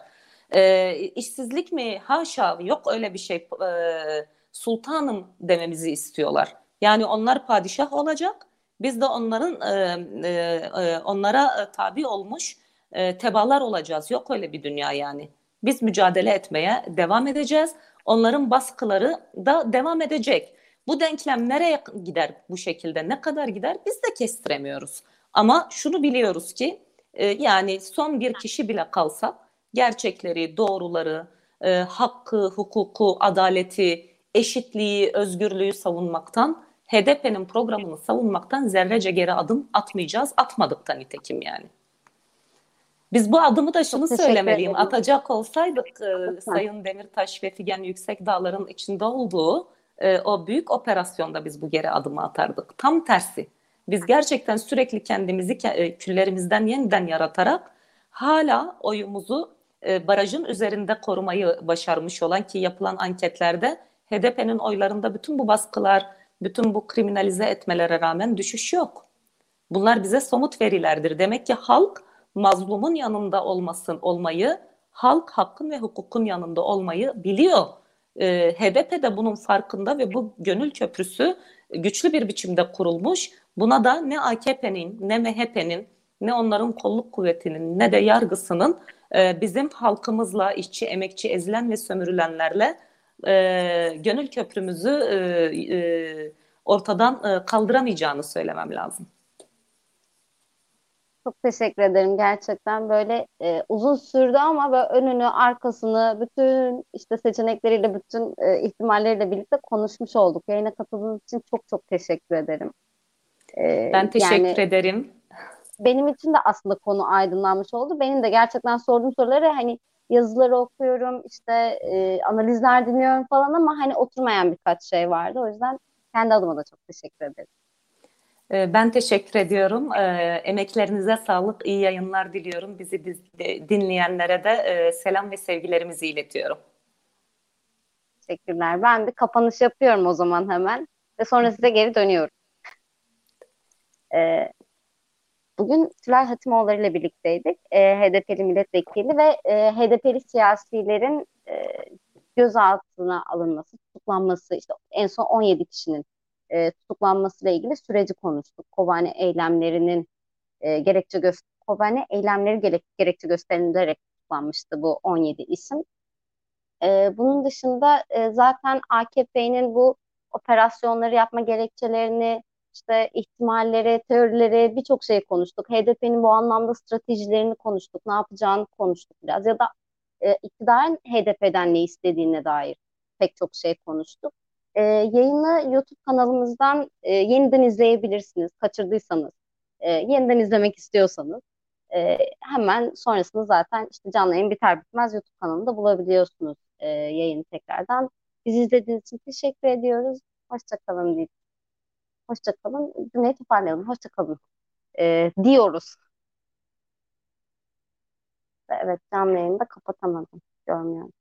E, işsizlik mi? Haşa yok öyle bir şey. E, sultanım dememizi istiyorlar. Yani onlar padişah olacak. Biz de onların e, e, onlara tabi olmuş e, tebalar olacağız. Yok öyle bir dünya yani. Biz mücadele etmeye devam edeceğiz. Onların baskıları da devam edecek. Bu denklem nereye gider bu şekilde? Ne kadar gider? Biz de kestiremiyoruz. Ama şunu biliyoruz ki e, yani son bir kişi bile kalsa gerçekleri, doğruları, e, hakkı, hukuku, adaleti, eşitliği, özgürlüğü savunmaktan, HDP'nin programını savunmaktan zerrece geri adım atmayacağız. Atmadık da nitekim yani. Biz bu adımı da şunu söylemeliyim. Ederim. Atacak olsaydık e, Sayın Demirtaş ve Figen Yüksek Dağlar'ın içinde olduğu e, o büyük operasyonda biz bu geri adımı atardık. Tam tersi. Biz gerçekten sürekli kendimizi e, küllerimizden yeniden yaratarak hala oyumuzu e, barajın üzerinde korumayı başarmış olan ki yapılan anketlerde HDP'nin oylarında bütün bu baskılar, bütün bu kriminalize etmelere rağmen düşüş yok. Bunlar bize somut verilerdir. Demek ki halk mazlumun yanında olmasın olmayı, halk hakkın ve hukukun yanında olmayı biliyor. E, HDP de bunun farkında ve bu gönül köprüsü güçlü bir biçimde kurulmuş. Buna da ne AKP'nin, ne MHP'nin, ne onların kolluk kuvvetinin, ne de yargısının e, bizim halkımızla, işçi, emekçi, ezilen ve sömürülenlerle e, gönül köprümüzü e, e, ortadan e, kaldıramayacağını söylemem lazım. Çok teşekkür ederim gerçekten böyle e, uzun sürdü ama böyle önünü arkasını bütün işte seçenekleriyle bütün e, ihtimalleriyle birlikte konuşmuş olduk. Yayına katıldığınız için çok çok teşekkür ederim. E, ben teşekkür yani, ederim. Benim için de aslında konu aydınlanmış oldu. Benim de gerçekten sorduğum soruları hani yazıları okuyorum işte e, analizler dinliyorum falan ama hani oturmayan birkaç şey vardı. O yüzden kendi adıma da çok teşekkür ederim. Ee, ben teşekkür ediyorum. Ee, emeklerinize sağlık, iyi yayınlar diliyorum. Bizi dinleyenlere de e, selam ve sevgilerimizi iletiyorum. Teşekkürler. Ben de kapanış yapıyorum o zaman hemen ve sonra size geri dönüyorum. Ee, bugün Tülay Hatimoğulları ile birlikteydik. HDP'li milletvekili ve e, HDP'li siyasilerin e, gözaltına alınması, tutuklanması, işte en son 17 kişinin e, tutuklanmasıyla ilgili süreci konuştuk. Kobane eylemlerinin e, gerekçe göster Kobane eylemleri gerek gerekçe gösterilerek tutuklanmıştı bu 17 isim. E, bunun dışında e, zaten AKP'nin bu operasyonları yapma gerekçelerini işte ihtimalleri, teorileri birçok şey konuştuk. HDP'nin bu anlamda stratejilerini konuştuk. Ne yapacağını konuştuk biraz. Ya da e, iktidarın HDP'den ne istediğine dair pek çok şey konuştuk. E, yayını YouTube kanalımızdan e, yeniden izleyebilirsiniz. Kaçırdıysanız, e, yeniden izlemek istiyorsanız e, hemen sonrasında zaten işte canlı yayın biter bitmez YouTube kanalında bulabiliyorsunuz e, yayını tekrardan. Bizi izlediğiniz için teşekkür ediyoruz. Hoşçakalın diye. Hoşçakalın. Cümleyi toparlayalım. Hoşçakalın e, diyoruz. Evet canlı yayını da kapatamadım. Görmüyorum.